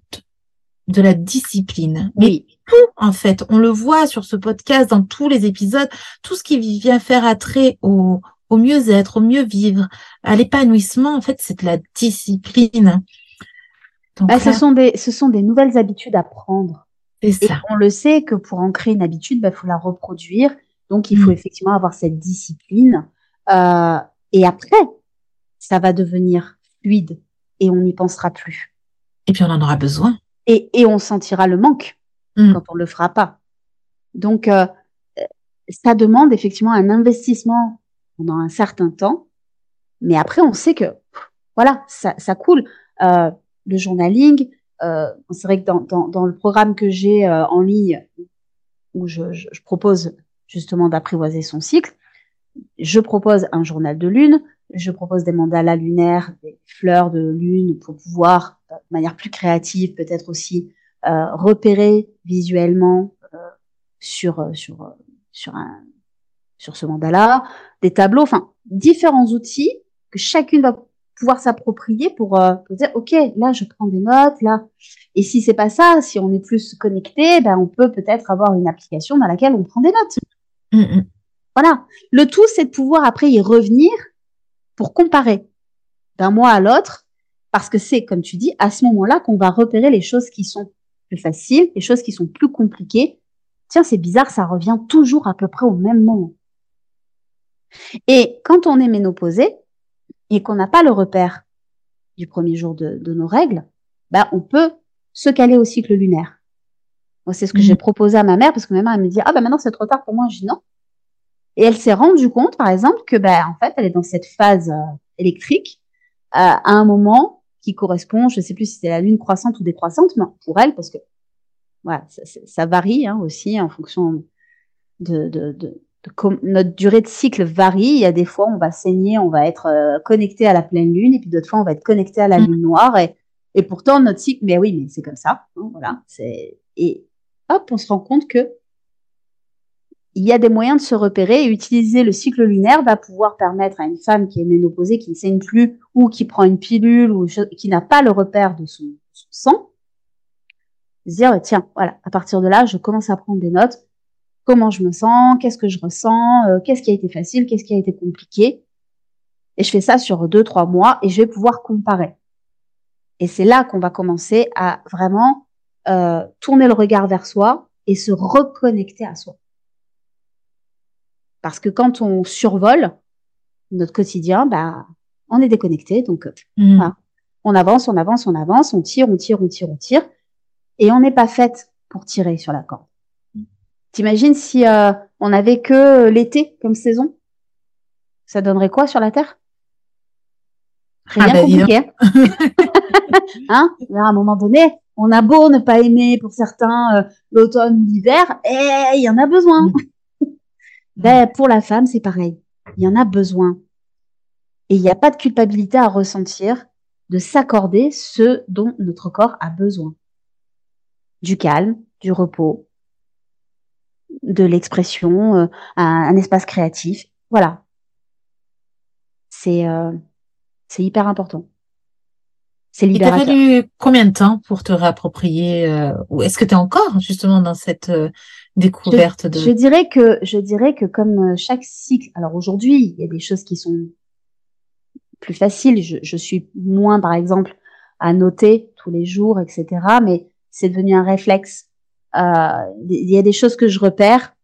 de la discipline. Oui tout, en fait. On le voit sur ce podcast, dans tous les épisodes, tout ce qui vient faire attrait au, au mieux-être, au mieux vivre, à l'épanouissement, en fait, c'est de la discipline. bah, ce, sont des, ce sont des nouvelles habitudes à prendre. Et ça. on le sait que pour ancrer une habitude, il bah, faut la reproduire Donc, il faut mm. effectivement avoir cette discipline. Euh, et après, ça va devenir fluide et on n'y pensera plus. Et puis, on en aura besoin. Et, et on sentira le manque mm. quand on le fera pas. Donc, euh, ça demande effectivement un investissement pendant un certain temps. Mais après, on sait que, voilà, ça, ça coule. Euh, le journaling, euh, c'est vrai que dans, dans, dans, le programme que j'ai euh, en ligne, où je, je, je propose justement d'apprivoiser son cycle, je propose un journal de lune, je propose des mandalas lunaires, des fleurs de lune pour pouvoir, euh, de manière plus créative, peut-être aussi euh, repérer visuellement euh, sur sur sur un sur ce mandala, des tableaux, enfin différents outils que chacune va pouvoir s'approprier pour, euh, pour, dire ok là je prends des notes là. Et si c'est pas ça si on est plus connecté ben on peut peut-être avoir une application dans laquelle on prend des notes. Mm, mm. voilà. Le tout c'est de pouvoir après y revenir pour comparer d'un mois à l'autre parce que c'est comme tu dis à ce moment-là qu'on va repérer les choses qui sont plus faciles les choses qui sont plus compliquées. Tiens c'est bizarre ça revient toujours à peu près au même moment et quand on est ménopausé et qu'on n'a pas le repère du premier jour de, nos règles, bah, on peut se caler au cycle lunaire. Moi, c'est ce que mmh. j'ai proposé à ma mère parce que ma mère, elle me dit, ah, bah, maintenant, c'est trop tard pour moi. Je dis non. Et elle s'est rendue compte, par exemple, que, bah, en fait, elle est dans cette phase euh, électrique, euh, à un moment qui correspond, je sais plus si c'est la lune croissante ou décroissante, mais pour elle, parce que, voilà, ça, ça varie, hein, aussi, en fonction de, de, de, notre durée de cycle varie. Il y a des fois, on va saigner, on va être euh, connecté à la pleine lune, et puis d'autres fois, on va être connecté à la mm. lune noire. Et, et pourtant, notre cycle, mais oui, mais c'est comme ça. Hein, voilà. C'est et hop, on se rend compte que il y a des moyens de se repérer et utiliser le cycle lunaire va pouvoir permettre à une femme qui est ménopausée, qui ne saigne plus ou qui prend une pilule ou qui n'a pas le repère de son, son sang, dire tiens, voilà, à partir de là, je commence à prendre des notes comment je me sens, qu'est-ce que je ressens, euh, qu'est-ce qui a été facile, qu'est-ce qui a été compliqué? Et je fais ça sur deux, trois mois et je vais pouvoir comparer. Et c'est là qu'on va commencer à vraiment euh, tourner le regard vers soi et se reconnecter à soi. Parce que quand on survole notre quotidien, bah, on est déconnecté. Donc, mmh. on avance, on avance, on avance, on tire, on tire, on tire, on tire. Et on n'est pas faite pour tirer sur la corde. T'imagines si euh, on avait que l'été comme saison? Ça donnerait quoi sur la Terre? Rien ah, bah, compliqué. hein? À un moment donné, on a beau ne pas aimer pour certains euh, l'automne ou l'hiver, et il y en a besoin. ben, pour la femme, c'est pareil. Il y en a besoin. Et il n'y a pas de culpabilité à ressentir de s'accorder ce dont notre corps a besoin. Du calme, du repos, de l'expression, euh, un, espace créatif. Voilà. C'est euh, hyper important. C'est libérateur. Il t'a fallu combien de temps pour te réapproprier euh, ou est-ce que tu es encore justement dans cette découverte de Je dirais que je dirais que comme chaque cycle. Alors aujourd'hui, il y a des choses qui sont plus faciles. Je, je suis moins, par exemple, à noter tous les jours, etc. Mais c'est devenu un réflexe. Euh, il y a des choses que je repère.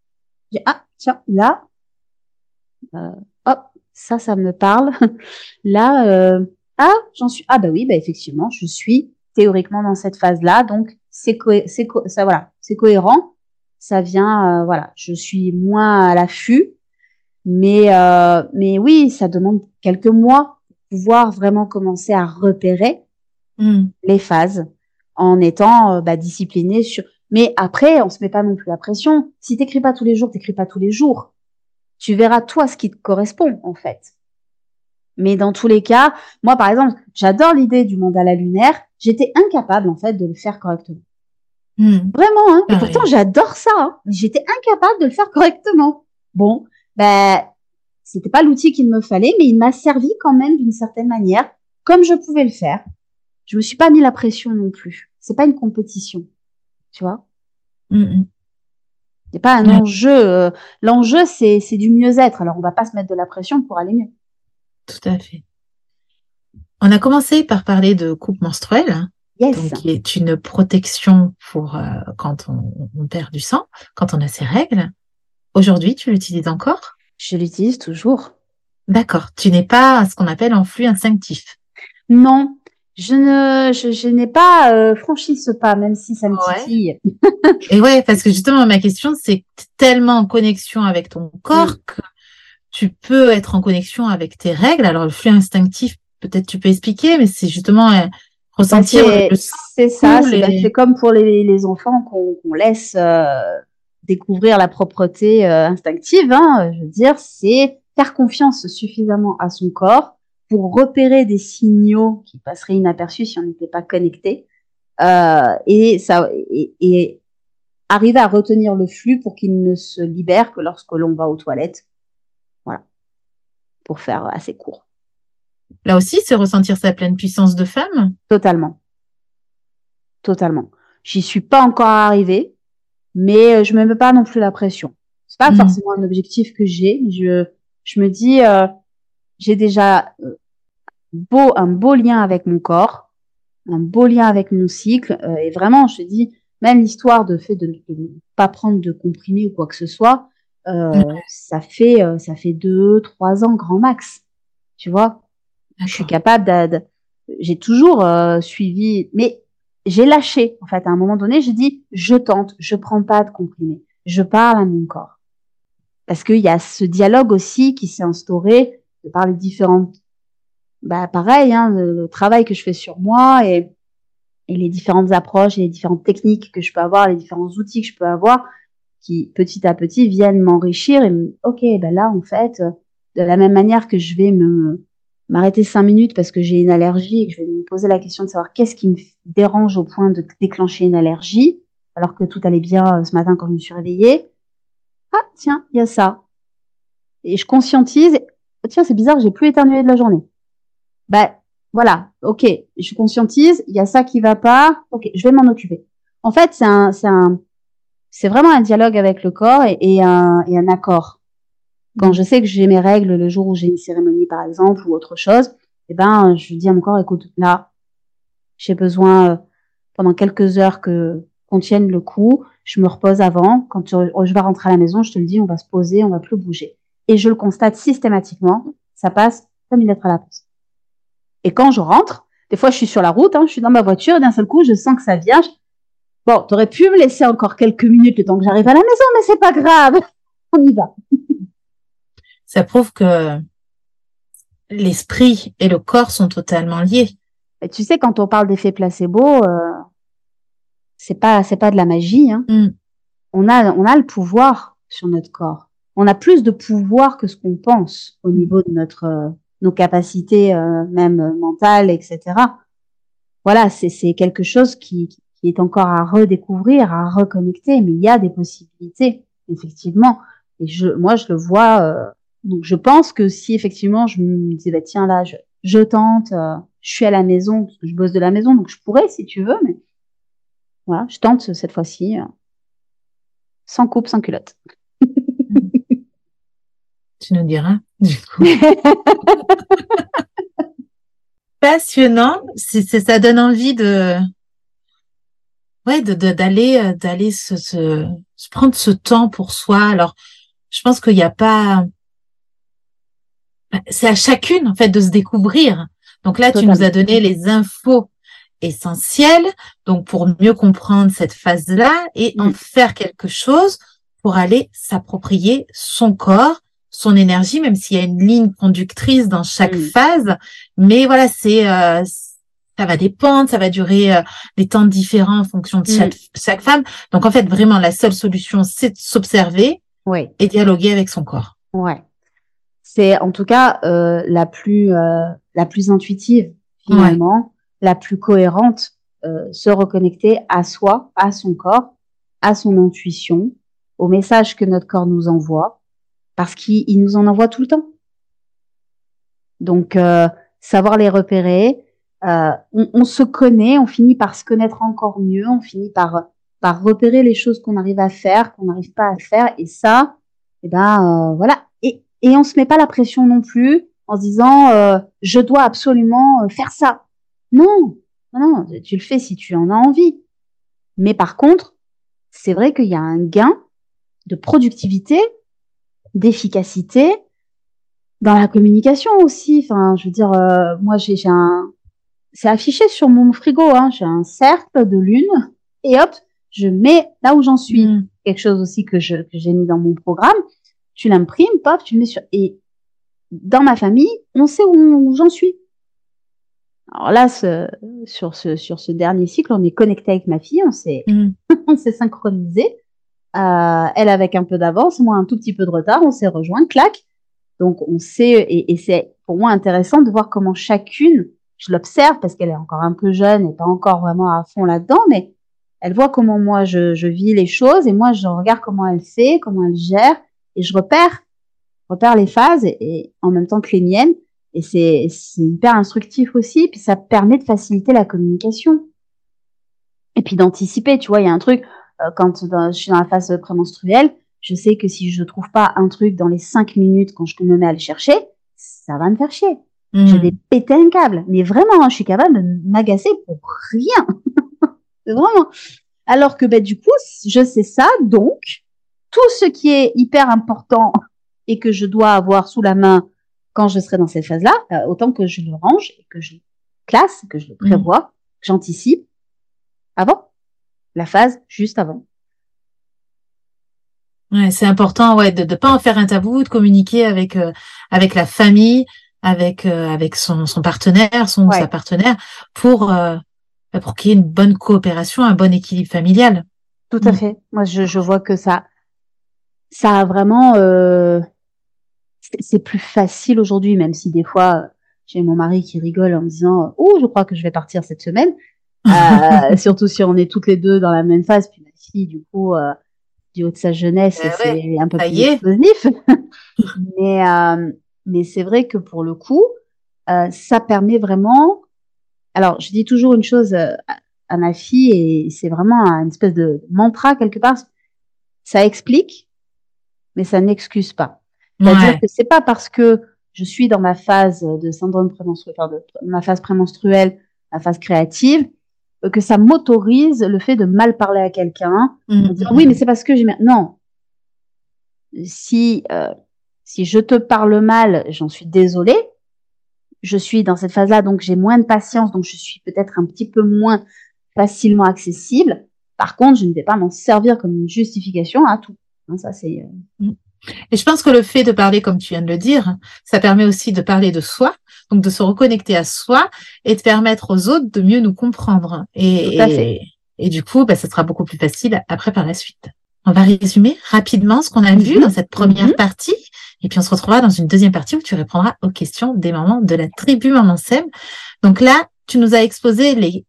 ah, tiens, là, euh, hop, ça, ça me parle. là, euh, ah, j'en suis. Ah bah oui, bah effectivement, je suis théoriquement dans cette phase-là, donc c'est c'est ça voilà, c'est cohérent. Ça vient, voilà, je suis moins à l'affût, mais mais oui, ça demande quelques mois pour pouvoir vraiment commencer à repérer mmh. les phases en étant bah, discipliné sur mais après, on se met pas non plus la pression. Si t'écris pas tous les jours, t'écris pas tous les jours. Tu verras toi ce qui te correspond, en fait. Mais dans tous les cas, moi, par exemple, j'adore l'idée du mandala lunaire. J'étais incapable, en fait, de le faire correctement. Hmm. Vraiment, hein. Et pourtant, j'adore ça. Hein. J'étais incapable de le faire correctement. Bon, ben, c'était pas l'outil qu'il me fallait, mais il m'a servi quand même d'une certaine manière, comme je pouvais le faire. Je me suis pas mis la pression non plus. C'est pas une compétition tu vois. Mm, mm. C'est pas un enjeu. Euh, l'enjeu, c'est, c'est du mieux-être. Alors, on va pas se mettre de la pression pour aller mieux. Tout à fait. On a commencé par parler de coupe menstruelle, hein, donc, qui est une protection pour euh, quand on, perd du sang, quand on a ses règles. Aujourd'hui, tu l'utilises encore? Je l'utilise toujours. D'accord. Tu n'es pas ce qu'on appelle en flux instinctif. Non, je ne, je, n'ai pas euh, franchi ce pas, même si ça me titille. Et ouais, parce que justement, ma question, c'est tellement en connexion avec ton corps que tu peux être en connexion avec tes règles. Alors, le flux instinctif, peut-être tu peux expliquer, mais c'est justement euh, ressentir. Bah, c'est ça, c'est comme pour les, les enfants qu'on laisse euh, découvrir la propreté instinctive. Hein, je veux dire, c'est faire confiance suffisamment à son corps pour repérer des signaux qui passeraient inaperçus si on n'était pas connecté euh, et ça et, arriver à retenir le flux pour qu'il ne se libère que lorsque l'on va aux toilettes. Voilà, pour faire assez court. Là aussi, c'est ressentir sa pleine puissance de femme? Totalement, totalement. J'y suis pas encore arrivée, mais je me mets pas non plus la pression. C'est pas hmm. forcément un objectif que j'ai. Je je me dis euh, j'ai déjà euh, beau, un beau lien avec mon corps, un beau lien avec mon cycle. Euh, et vraiment, je te dis, même l'histoire de fait de ne pas prendre de comprimés ou quoi que ce soit, euh, ça fait euh, ça fait deux, trois ans grand max. Tu vois, je suis capable de, j'ai toujours suivi, mais j'ai lâché. En fait, à un moment donné, j'ai dit, je tente, je prends pas de comprimés, je parle à mon corps, parce qu'il y a ce dialogue aussi qui s'est instauré par les différentes, bah pareil, hein, le, travail que je fais sur moi et, les différentes approches et les différentes techniques que je peux avoir, les différents outils que je peux avoir, qui petit à petit viennent m'enrichir et me, ok, ben là en fait, de la même manière que je vais m'arrêter cinq minutes parce que j'ai une allergie et que je vais me poser la question de savoir qu'est-ce qui me dérange au point de déclencher une allergie, alors que tout allait bien euh, ce matin quand je me suis réveillée. Ah tiens, il y a ça. Et je conscientise tiens, c'est bizarre, j'ai plus éternué de la journée. Ben, voilà, ok, je conscientise, il y a ça qui va pas, ok, je vais m'en occuper. En fait, c'est un, c'est un, c'est vraiment un dialogue avec le corps et, un, et un accord. Quand je sais que j'ai mes règles le jour où j'ai une cérémonie, par exemple, ou autre chose, eh ben, je dis à mon corps, écoute, là, j'ai besoin euh, pendant quelques heures que qu'on tienne le coup. Je me repose avant. Quand je vais rentrer à la maison, je te le dis, on va se poser, on va plus bouger et je le constate systématiquement, ça passe comme une lettre à la poste. Et quand je rentre, des fois je suis sur la route, hein, je suis dans ma voiture et d'un seul coup je sens que ça vient. Bon, t'aurais pu me laisser encore quelques minutes le temps que j'arrive à la maison, mais c'est pas grave, on y va. Ça prouve que l'esprit et le corps sont totalement liés. Et tu sais, quand on parle d'effet placebo, euh, c'est pas c'est pas de la magie. Hein. Mm. On a on a le pouvoir sur notre corps on a plus de pouvoir que ce qu'on pense au niveau de notre euh, nos capacités euh, même mentales, etc. Voilà, c'est quelque chose qui, qui est encore à redécouvrir, à reconnecter, mais il y a des possibilités effectivement. Et je, moi, je le vois. Euh, donc, je pense que si effectivement je me disais bah, tiens là, je, je tente, je suis à la maison parce que je bosse de la maison, donc je pourrais si tu veux, mais voilà, je tente cette fois-ci sans coupe, sans culotte. Tu nous diras, du coup. Passionnant. C'est, ça donne envie de, ouais, de, d'aller, euh, d'aller se, se, prendre ce temps pour soi. Alors, je pense qu'il n'y a pas, c'est à chacune, en fait, de se découvrir. Donc là, tu nous as donné les infos essentielles, donc pour mieux comprendre cette phase-là et en faire quelque chose pour aller s'approprier son corps son énergie, même s'il y a une ligne conductrice dans chaque phase. Mais voilà, c'est euh, ça va dépendre, ça va durer euh, des temps différents en fonction de chaque, chaque femme. Donc en fait, vraiment, la seule solution, c'est de s'observer ouais. et dialoguer avec son corps. Ouais. C'est en tout cas euh, la plus euh, la plus intuitive finalement, la plus cohérente, euh, se reconnecter à soi, à son corps, à son intuition, au message que notre corps nous envoie parce qu'il nous en envoie tout le temps. Donc, euh, savoir les repérer, euh, on, se connaît, on finit par se connaître encore mieux, on finit par par repérer les choses qu'on arrive à faire, qu'on n'arrive pas à faire, et ça, eh ben euh, voilà. Et et on se met pas la pression non plus en se disant je dois absolument faire ça. Non, non, tu le fais si tu en as envie. Mais par contre, c'est vrai qu'il y a un gain de productivité d'efficacité dans la communication aussi. Enfin, je veux dire, euh, moi j'ai un, c'est affiché sur mon frigo, hein, j'ai un cercle de lune et hop, je mets là où j'en suis. Mm. Quelque chose aussi que je que j'ai mis dans mon programme. Tu l'imprimes, pop, tu le mets sur et dans ma famille, on sait où, j'en suis. Alors là, ce, sur ce sur ce dernier cycle, on est connecté avec ma fille, on s'est mm. on s'est synchronisé. Euh, elle avec un peu d'avance, moi un tout petit peu de retard, on s'est rejoint, clac. Donc on sait et, c'est pour moi intéressant de voir comment chacune, je l'observe parce qu'elle est encore un peu jeune et pas encore vraiment à fond là-dedans, mais elle voit comment moi je, je, vis les choses et moi je regarde comment elle fait, comment elle gère et je repère, repère les phases et, en même temps que les miennes et c'est hyper instructif aussi puis ça permet de faciliter la communication et puis d'anticiper. Tu vois, il y a un truc euh, quand je suis dans la phase prémenstruelle, je sais que si je trouve pas un truc dans les cinq minutes quand je me mets à le chercher, ça va me faire chier. Mmh. Je vais péter un câble. Mais vraiment, je suis capable de m'agacer pour rien. Vraiment. Alors que ben, du coup, je sais ça, donc tout ce qui est hyper important et que je dois avoir sous la main quand je serai dans cette phase-là, euh, autant que je le range et que je le classe, que je le mmh. prévois, que j'anticipe avant la phase juste avant. Ouais, c'est important, ouais, de ne pas en faire un tabou, de communiquer avec euh, avec la famille, avec euh, avec son, son partenaire, son ou sa partenaire, pour bah, pour qu'il y ait une bonne coopération, un bon équilibre familial. Tout à mm. fait. Moi, je, je vois que ça, ça a vraiment, euh, c'est plus facile aujourd'hui, même si des fois j'ai mon mari qui rigole en me disant, oh, je crois que je vais partir cette semaine. Euh, surtout si on est toutes les deux dans la même phase. Puis ma fille, du coup, euh, du haut de sa jeunesse, eh c'est un peu plus explosif. mais euh, mais c'est vrai que pour le coup, euh, ça permet vraiment alors, je dis toujours une chose euh, à ma fille et c'est vraiment une espèce de mantra quelque part. Ça explique, mais ça n'excuse pas. C'est-à-dire que c'est pas parce que je suis dans ma phase de syndrome prémenstruel, ma phase prémenstruelle, ma phase créative, que ça m'autorise le fait de mal parler à quelqu'un, mmh, dire oui, mais c'est parce que j'ai non. Si euh, si je te parle mal, j'en suis désolée, je suis dans cette phase-là, donc j'ai moins de patience, donc je suis peut-être un petit peu moins facilement accessible. Par contre, je ne vais pas m'en servir comme une justification à tout. Hein, ça, c'est. Euh, mm. Et je pense que le fait de parler, comme tu viens de le dire, ça permet aussi de parler de soi, donc de se reconnecter à soi et de permettre aux autres de mieux nous comprendre. Et, et, du coup, bah, ça sera beaucoup plus facile après par la suite. On va résumer rapidement ce qu'on a vu mhm. dans cette première mhm. partie. Et puis on se retrouvera dans une deuxième partie où tu répondras aux questions des mamans de la tribu Maman Sem. Donc là, tu nous as exposé les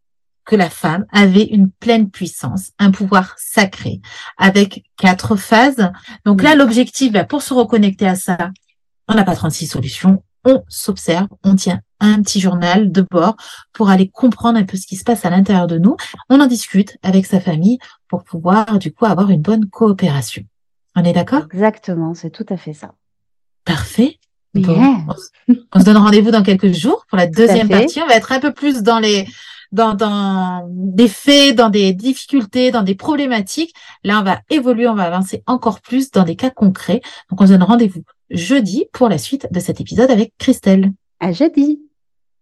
que la femme avait une pleine puissance, un pouvoir sacré, avec quatre phases. Donc là, l'objectif, bah, pour se reconnecter à ça, on n'a pas 36 solutions, on s'observe, on tient un petit journal de bord pour aller comprendre un peu ce qui se passe à l'intérieur de nous. On en discute avec sa famille pour pouvoir du coup avoir une bonne coopération. On est d'accord? Exactement, c'est tout à fait ça. Parfait. on, se donne rendez-vous dans quelques jours pour la deuxième partie. On va être un peu plus dans les dans, dans des faits, dans des difficultés, dans des problématiques. Là, on va évoluer, on va avancer encore plus dans des cas concrets. Donc, on se donne rendez-vous jeudi pour la suite de cet épisode avec Christelle. À jeudi.